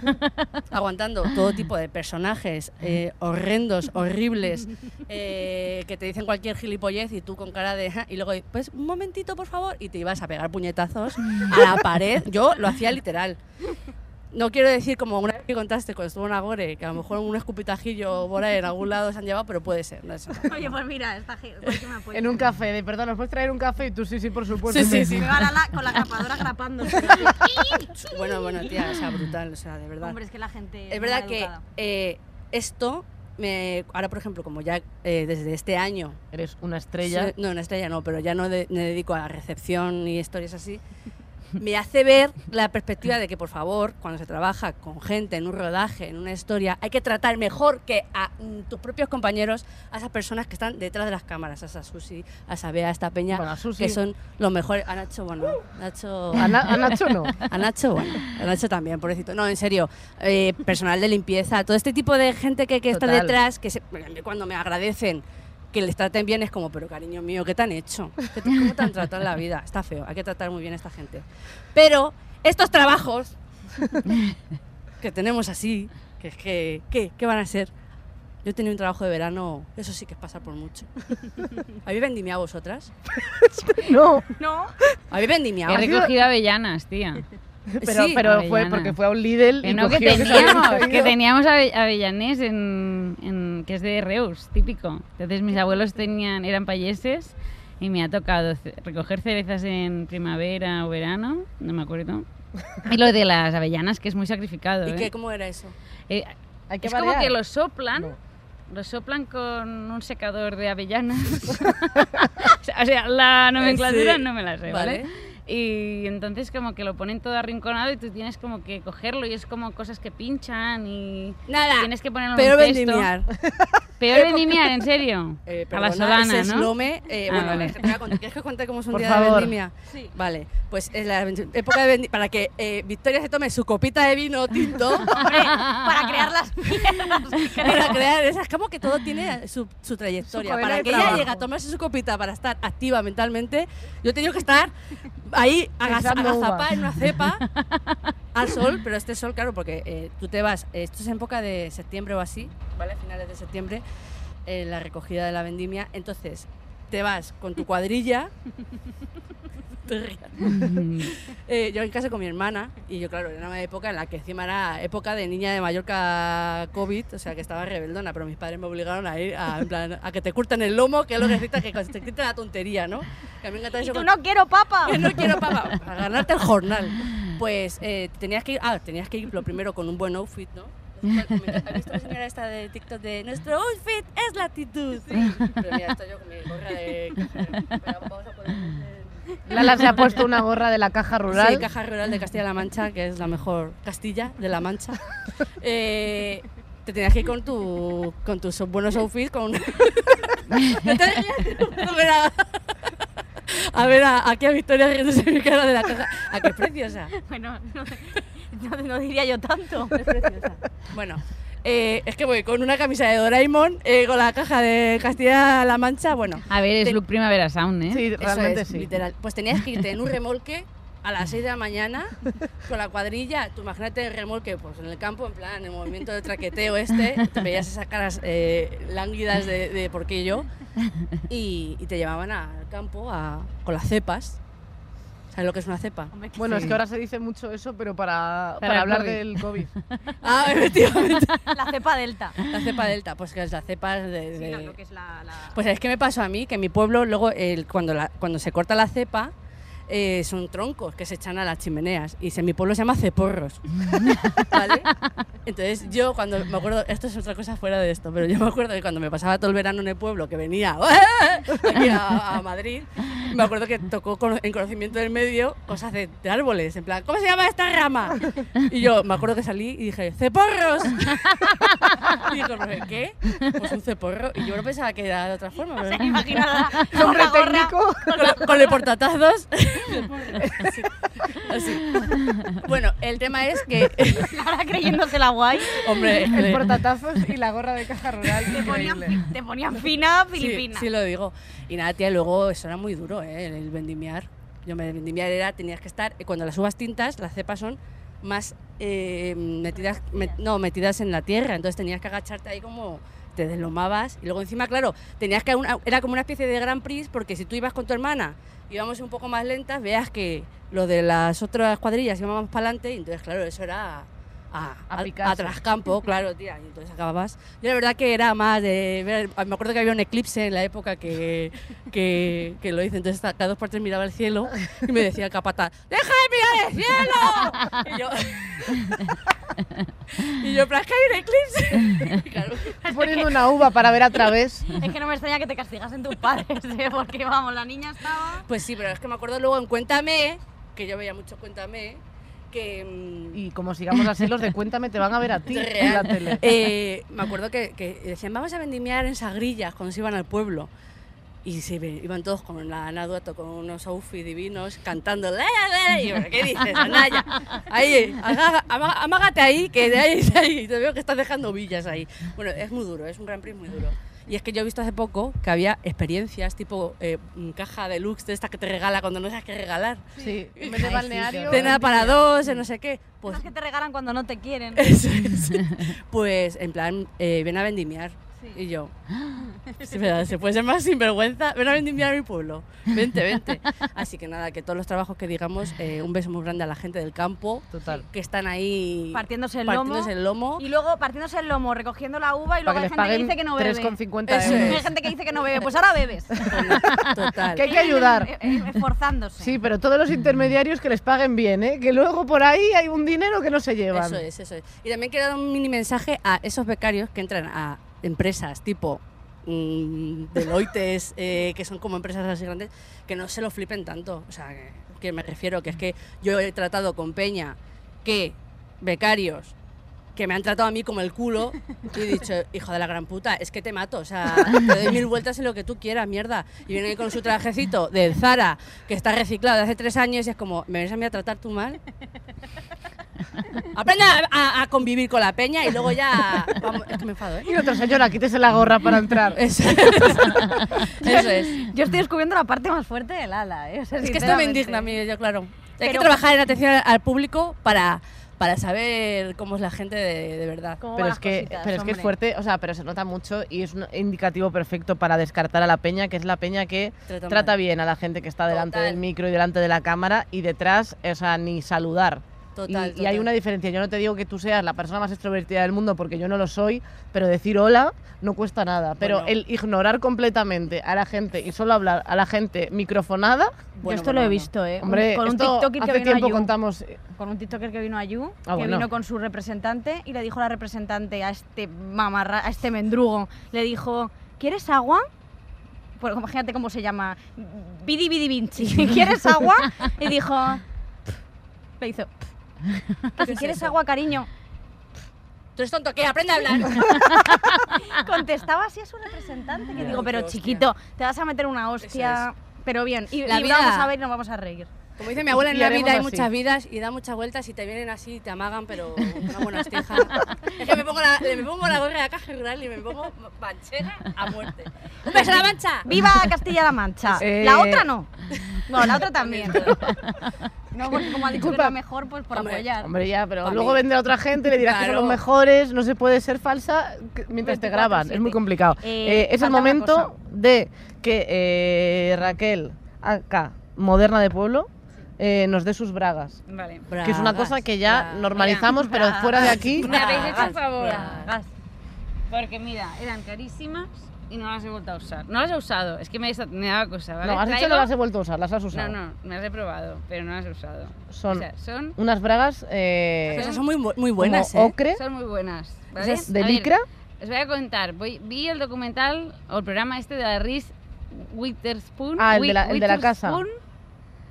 (laughs) aguantando todo tipo de personajes eh, horrendos, horribles, eh, que te dicen cualquier gilipollez y tú con cara de... "Ja", Y luego, pues un momentito, por favor, y te ibas a pegar puñetazos a la pared. Yo lo hacía literal. No quiero decir como una vez que contaste cuando estuvo en Agore, que a lo mejor un escupitajillo por ahí en algún lado se han llevado, pero puede ser. No es (laughs) Oye, pues mira, esta gente. pues me apoya. En un café, de perdón, ¿nos puedes traer un café? Y tú sí, sí, por supuesto. Sí, sí, sí. Me va la, la- con la grapadora grapando. (laughs) Bueno, bueno, tía, o sea, brutal, o sea, de verdad. Hombre, es que la gente. Es verdad que eh, esto, me, ahora por ejemplo, como ya eh, desde este año, Eres una estrella. soy- no, una estrella no, pero ya no de- me dedico a recepción ni historias así, me hace ver la perspectiva de que, por favor, cuando se trabaja con gente en un rodaje, en una historia, hay que tratar mejor que a mm, tus propios compañeros, a esas personas que están detrás de las cámaras, a esa Susi, a Sabea, a esta peña, Bueno, a Susi. que son los mejores. A Nacho, bueno, Nacho... A, Na- a Nacho no. (laughs) A Nacho, bueno, a Nacho también, pobrecito. No, en serio, eh, personal de limpieza, todo este tipo de gente que, que está detrás, que se- cuando me agradecen que les traten bien es como, pero cariño mío, ¿qué te han hecho? ¿Qué te- ¿Cómo te han tratado en la vida? Está feo, hay que tratar muy bien a esta gente. Pero estos trabajos (laughs) que tenemos así, que es que, ¿qué? ¿Qué van a ser? Yo tenía un trabajo de verano, eso sí que es pasar por mucho. ¿Habéis vendimiado vosotras? (laughs) No, No. ¿Habéis vendimiado? He recogido avellanas, tía. (laughs) pero, Sí, pero fue porque fue a un Lidl Que y no, que teníamos, (laughs) que teníamos ave- avellanés en, en- que es de Reus, típico. Entonces mis abuelos tenían, eran payeses y me ha tocado recoger cerezas en primavera o verano, no me acuerdo. (laughs) Y lo de las avellanas, que es muy sacrificado. ¿Y ¿eh? qué, cómo era eso? Eh, Hay que es como variar. que lo soplan, No. lo soplan con un secador de avellanas. o sea, o sea, la nomenclatura Sí. no me la sé, ¿vale? Vale. Y entonces como que lo ponen todo arrinconado y tú tienes como que cogerlo y es como cosas que pinchan y Nada, tienes que ponerlo pero en un vendimiar. (laughs) Peor vendimiar, en serio. (laughs) Eh, a la perdona, solana, ¿no? slome, eh, Ah, bueno, vale. es que ¿quieres que cuente cómo es un Por día de vendimia? Sí. Vale, pues es la época de vendimia, para que eh, Victoria se tome su copita de vino tinto, (laughs) Hombre, para crear las mierdas. (laughs) para crear esas, como que todo tiene su, su trayectoria. para de que ella trabajo. llegue a tomarse su copita para estar activa mentalmente, yo he tenido que estar ahí agazapada en una cepa al sol, pero este sol, claro, porque eh, tú te vas, eh, esto es en época de septiembre o así, ¿vale? Finales de septiembre, eh, la recogida de la vendimia, entonces te vas con tu cuadrilla. (laughs) Te rías. (laughs) Eh, yo en casa con mi hermana y yo claro era una época en la que encima era época de niña de Mallorca COVID o sea que estaba rebeldona pero mis padres me obligaron a ir a, en plan, a que te curten el lomo que es lo que necesitas que te quiten la tontería ¿no? que a mí me encanta eso con- no quiero papa. (laughs) que no quiero papá para ganarte el jornal pues eh, tenías que ir ah tenías que ir lo primero con un buen outfit ¿no? ¿Has visto la señora esta de TikTok de nuestro outfit es la actitud? Pero mira, estoy yo con mi gorra de... Pero vamos a poner- (laughs) Lala se ha puesto una gorra de la caja rural. Sí, Caja Rural de Castilla-La Mancha, que es la mejor Castilla de la Mancha. (laughs) Eh, te tenías que ir con, tu, con tus buenos outfits, con... (laughs) A ver a, a ver a, aquí a Victoria riéndose mi cara de la caja. ¿A qué preciosa? Bueno, no, no- no diría yo tanto. (laughs) Es preciosa. Bueno, eh, es que voy con una camisa de Doraemon, eh, con la caja de Castilla-La Mancha, bueno... A ver, es Te- look primavera sound, ¿eh? Sí, realmente es, sí. literal. Pues tenías que irte en un (laughs) remolque a las 6 de la mañana (laughs) con la cuadrilla. Tú imagínate el remolque pues, en el campo, en plan, en el movimiento de traqueteo este. Te veías esas caras eh, lánguidas de, de por qué yo. Y, y te llevaban al campo a- con las cepas. ¿Sabes lo que es una cepa? Bueno, sí. es que ahora se dice mucho eso, pero para, Para hablar COVID. del COVID. (laughs) Ah, efectivamente. (laughs) La cepa delta. La cepa delta, pues que es la cepa de... Sí, de- no, que es la... la- Pues es que me pasó a mí, que en mi pueblo luego el- cuando, la- cuando se corta la cepa eh, son troncos que se echan a las chimeneas y en mi pueblo se llama ceporros. (laughs) ¿Vale? Entonces yo cuando me acuerdo, esto es otra cosa fuera de esto, pero yo me acuerdo que cuando me pasaba todo el verano en el pueblo que venía (laughs) aquí a, a Madrid, me acuerdo que tocó con- en conocimiento del medio cosas de, de árboles, en plan, ¿cómo se llama esta rama? Y yo me acuerdo que salí y dije, ¡ceporros! (laughs) Y dijo, ¿qué? Pues un ceporro. Y yo no pensaba que era de otra forma. pero- Se imagina la, Nombre la gorra. técnico. con, con el portatazos. Así, así. Bueno, el tema es que, (laughs) Ahora creyéndose la guay. hombre, El portatazos y la gorra de caja rural. Te ponían, te fina sí, filipina. sí lo digo. Y nada, tía, luego eso era muy duro, ¿eh? el vendimiar. Yo me vendimiar era, tenías que estar, cuando las uvas tintas, las cepas son más eh, metidas, met- no, metidas en la tierra, entonces tenías que agacharte ahí como te deslomabas y luego encima, claro, tenías que una- era como una especie de Grand Prix porque si tú ibas con tu hermana, íbamos un poco más lentas, veas que lo de las otras cuadrillas íbamos para adelante y entonces, claro, eso era a, A a, picarse. a trascampo, claro, tía, y entonces acababas. Yo la verdad que era más de ver, me acuerdo que había un eclipse en la época que, (laughs) que, que lo hice, entonces cada dos por tres miraba el cielo y me decía el capataz, ¡deja de mirar el cielo! Y yo, (laughs) y yo, pero es que hay un eclipse. (laughs) Claro, Poniendo una uva para ver a través. Es que no me extraña que te castigasen tus padres, ¿eh? porque vamos, la niña estaba. Pues sí, pero es que me acuerdo luego en Cuéntame, que yo veía mucho Cuéntame, que... mm, Y como sigamos así, los de Cuéntame te van a ver a ti en la tele. (laughs) Eh, me acuerdo que, que decían, vamos a vendimiar en Sagrillas cuando se iban al pueblo. Y se iban todos con la Ana Duato, con unos outfits divinos, cantando. "Le, le", Y yo, ¿qué dices, Anaya? (laughs) Ahí, aga- ama- amágate ahí, que de ahí, de ahí. Te veo que estás dejando villas ahí. Bueno, es muy duro, es un Grand Prix muy duro. Y es que yo he visto hace poco que había experiencias tipo eh, mm, caja deluxe de esta que te regala cuando no sabes qué regalar. Sí, en vez de balneario. Cena para dos, no sé qué. Pues que te regalan cuando no te quieren. (laughs) eso es. Pues en plan, eh, ven a vendimiar. Sí. Y yo, "Sí, verdad, ¿se puede ser más sinvergüenza? Ven a vendimiar a mi pueblo. Vente, vente. (laughs) Así que nada, que todos los trabajos que digamos, eh, un beso muy grande a la gente del campo Total. que están ahí Partiéndose el lomo. partiéndose el lomo. Y luego partiéndose el lomo, recogiendo la uva y luego hay gente que dice que no bebe. 3,50 Eso euros. Hay gente que dice que no bebe, pues ahora bebes. (laughs) Total. Que hay que ayudar. Esforzándose. Sí, pero todos los intermediarios que les paguen bien, ¿eh? Que luego por ahí hay un dinero que no se llevan. Eso es, eso es. Y también quiero dar un mini mensaje a esos becarios que entran a empresas tipo mm, Deloitte, (laughs) eh, que son como empresas así grandes, que no se lo flipen tanto. O sea, que que me refiero, que es que yo he tratado con Peña que becarios que me han tratado a mí como el culo y he dicho, (laughs) hijo de la gran puta, es que te mato, o sea, (laughs) te doy mil vueltas en lo que tú quieras, mierda. Y viene ahí con su trajecito de Zara, que está reciclado de hace tres años y es como, ¿me vienes a mí a tratar tú mal? Aprende a, a- convivir con la peña y luego ya... Vamos, es que me enfado, ¿eh? Y otra señora, quítese la gorra para entrar. (laughs) Eso es. Eso es. Yo estoy descubriendo la parte más fuerte del ala, ¿eh? O sea, Es que esto me indigna a mí, yo claro. Hay que Pero- trabajar en atención al- al público para, para saber cómo es la gente de, de verdad. ¿Cómo Pero es, que, cositas, pero es que es fuerte, o sea, pero se nota mucho y es un indicativo perfecto para descartar a la peña, que es la peña que Trata trata bien a la gente que está delante Total. del micro y delante de la cámara y detrás, o sea, ni saludar. Total, y, hay una diferencia. Yo no te digo que tú seas la persona más extrovertida del mundo porque yo no lo soy, pero decir hola no cuesta nada. Pero Bueno. el ignorar completamente a la gente y solo hablar a la gente microfonada, Yo Bueno, esto bueno, lo he bueno. visto, ¿eh? hombre, con un TikToker que hace vino a tiempo You. contamos. con un TikToker que vino a You, Ah, que bueno. vino con su representante y le dijo a la representante a este mamarra, a este mendrugo, le dijo, ¿quieres agua? Pues imagínate cómo se llama, Bidi Bidi Vinci, (laughs) ¿quieres agua? Y dijo, le hizo, "Que si es quieres eso? agua, cariño. Tú eres tonto, ¿qué? Aprende a hablar. (laughs) Contestaba así a su representante, que digo, pero hostia. chiquito, te vas a meter una hostia, pero bien, y, La y vida- vamos a ver y nos vamos a reír. Como dice mi abuela, en la vida hay así. muchas vidas y da muchas vueltas y te vienen así y te amagan, pero (laughs) una buena hostija. es que me pongo, la, me pongo la gorra de la caja rural y me pongo manchera a muerte. ¡Un beso a la mancha! ¡Viva Castilla-La Mancha! Eh, La otra no. Bueno, la otra (laughs) también. No, porque como ha dicho que Disculpa. es la mejor, pues por Hombre, apoyar. Hombre, ya, pero Pa' luego mí. vendrá otra gente, le dirás que son Claro. los mejores, no se puede ser falsa que- mientras te 24/7. graban, es muy complicado. Eh, Eh, es el momento de que eh, Raquel, acá, moderna de pueblo, eh, nos dé sus bragas. Vale. que es una Bragas, cosa que ya bragas. normalizamos, pero fuera de aquí... (laughs) Me habéis hecho un Bragas, favor. bragas. Porque mira, eran carísimas y no las he vuelto a usar. No las he usado, es que me, me daba cosa, ¿vale? No, has dicho no las he vuelto a usar, las has usado. No, no, me las he probado, pero no las he usado. Son O sea, son, unas bragas eh, Esas son muy, muy como buenas, ¿eh? ocre, son muy buenas. ¿vale? Esas de A ver, licra. os voy a contar. Voy, vi el documental o el programa este de la Reese Witherspoon. Ah, el de la- el de la casa.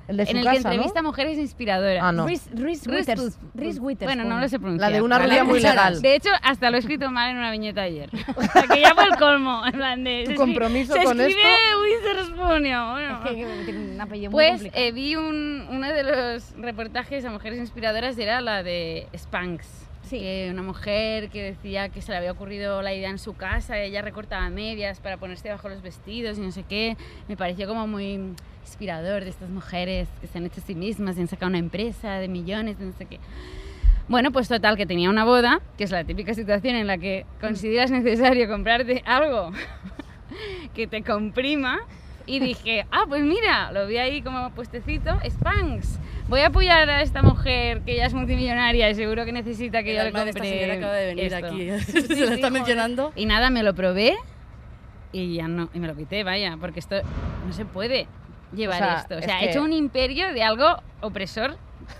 El de su en el casa, que entrevista ¿no? mujeres inspiradoras. Ah, no. Reese, Reese Witherspoon. Bueno, no lo sé pronunciar. La de una rubia muy legal. De hecho, hasta lo he escrito mal en una viñeta ayer. O sea, que ya fue el colmo. En plan de, Tu se compromiso se con escribe esto. Witherspoon. yo, Bueno. Es que tiene un apellido muy Pues complicado. eh, vi un, uno de los reportajes a mujeres inspiradoras, era la de Spanx. Sí. Que una mujer que decía que se le había ocurrido la idea en su casa, ella recortaba medias para ponerse bajo los vestidos y no sé qué. Me pareció como muy inspirador de estas mujeres que se han hecho a sí mismas y han sacado una empresa de millones, no sé qué. Bueno, pues total, que tenía una boda, que es la típica situación en la que consideras necesario comprarte algo (laughs) que te comprima. Y dije, ah, pues mira, lo vi ahí como puestecito, Spanx. Voy a apoyar a esta mujer que ya es multimillonaria y seguro que necesita que El yo le alma de esta compre señora acaba de venir esto. aquí. (laughs) Sí, Se sí, la está joder. mencionando. Y nada, me lo probé y ya no, y me lo quité, vaya, porque esto no se puede llevar O sea, esto. O es sea, que- he hecho un imperio de algo opresor,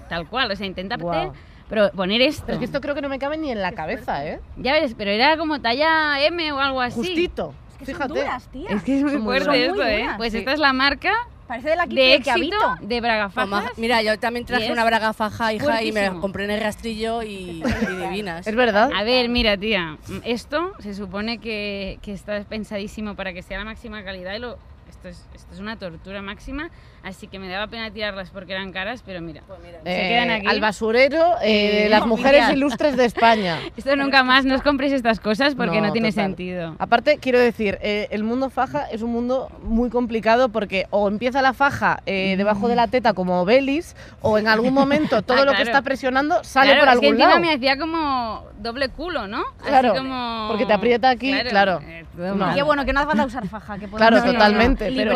tal cual. O sea, intentarte Guau. pero poner esto. Pero es que esto creo que no me cabe ni en la cabeza, ¿eh? Ya ves, pero era como talla M o algo así. Justito. Es que son Fíjate. duras, tía. Es que es muy Son fuerte esto, Son ¿eh? Pues sí. esta es la marca Parece de la de que éxito habito. de Braga Mamá, Fajas. mira, yo también traje es una braga faja, hija, y me compré en el rastrillo y, y (laughs) divinas. Es verdad. A ver, mira, tía, esto se supone que, que está pensadísimo para que sea la máxima calidad y lo, esto, es, esto es una tortura máxima, así que me daba pena tirarlas porque eran caras, pero mira, se Eh, quedan aquí. Al basurero eh, (laughs) de las mujeres ilustres de España. (laughs) Esto nunca más, no os compréis estas cosas porque no, No, tiene total. sentido. Aparte, quiero decir, eh, el mundo faja es un mundo muy complicado porque o empieza la faja eh, debajo de la teta como Belis, o en algún (laughs) momento todo Ah, lo que claro. está presionando sale claro, por es que algún lado. me hacía como doble culo, ¿no? Así Claro, como- porque te aprieta aquí, claro. eh, todo No. bueno, que no hace falta usar faja. Que Claro, totalmente, libres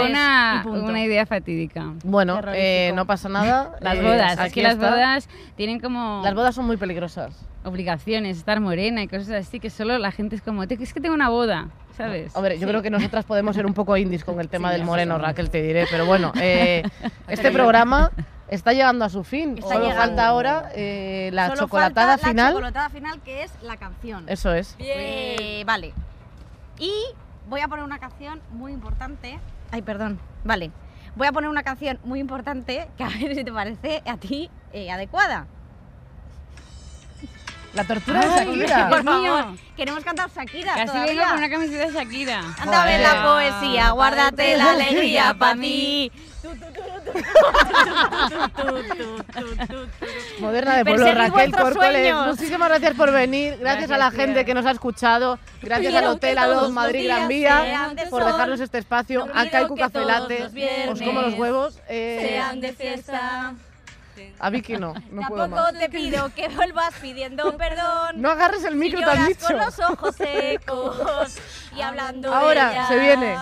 pero- una idea fatídica. Bueno, Terrorífico. eh, no pasa nada. (laughs) Las eh, bodas, es aquí que las está. bodas tienen como Las bodas son muy peligrosas. obligaciones, estar morena y cosas así, que solo la gente es como, "Te- es que tengo una boda, ¿sabes? Hombre, yo creo que nosotras podemos ser un poco indies con el (laughs) tema Sí, del moreno. Raquel, te diré. Pero bueno, (laughs) eh, este programa está llegando a su fin. Está Solo llegando. falta ahora eh, la Solo chocolatada falta final. La chocolatada final, que es la canción. Eso es. Eh, vale. Y voy a poner una canción muy importante. Ay, perdón. Vale. Voy a poner una canción muy importante que a ver si te parece a ti eh, adecuada. La tortura de Shakira. Por favor, queremos cantar Shakira Casi todavía. vengo con una camiseta de Shakira. Anda a ver la poesía, guárdate la alegría para mí. Moderna de pueblo, Raquel sueños. Muchísimas gracias por venir. Gracias, a la gente que nos ha escuchado. Gracias al Hotel que A2 todos los Madrid Gran Vía por dejarnos este espacio. No A quiero Kaiku que Café todos Latte. los viernes Os como los huevos. Eh, Sean de fiesta. a Vicky no, no puedo Tampoco más. te pido que vuelvas pidiendo perdón. No agarres el micro, Si lloras dicho. con los ojos secos y hablando de Ahora, ella. se viene.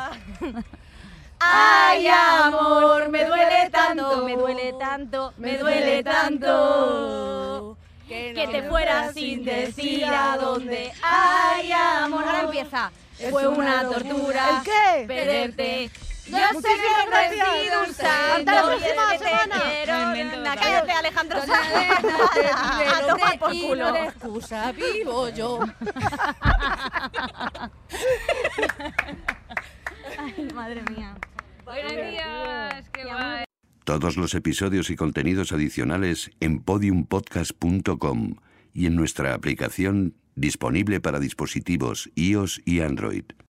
Ay, amor, me duele tanto, me duele tanto, me duele tanto. Que te fueras sin decir a dónde. Ay, amor. Ahora empieza. Fue una tortura. ¿El qué? Perderte. Yo sé que no he gracias. sido un Hasta santo. la y próxima que te semana. quiero. Me invento Anda, otra. Cállate, Alejandro. (laughs) A tomar por culo. de excusa vivo yo. (laughs) Ay, madre mía. Buenos días, qué guay. Todos los episodios y contenidos adicionales en podiumpodcast.com y en nuestra aplicación disponible para dispositivos iOS y Android.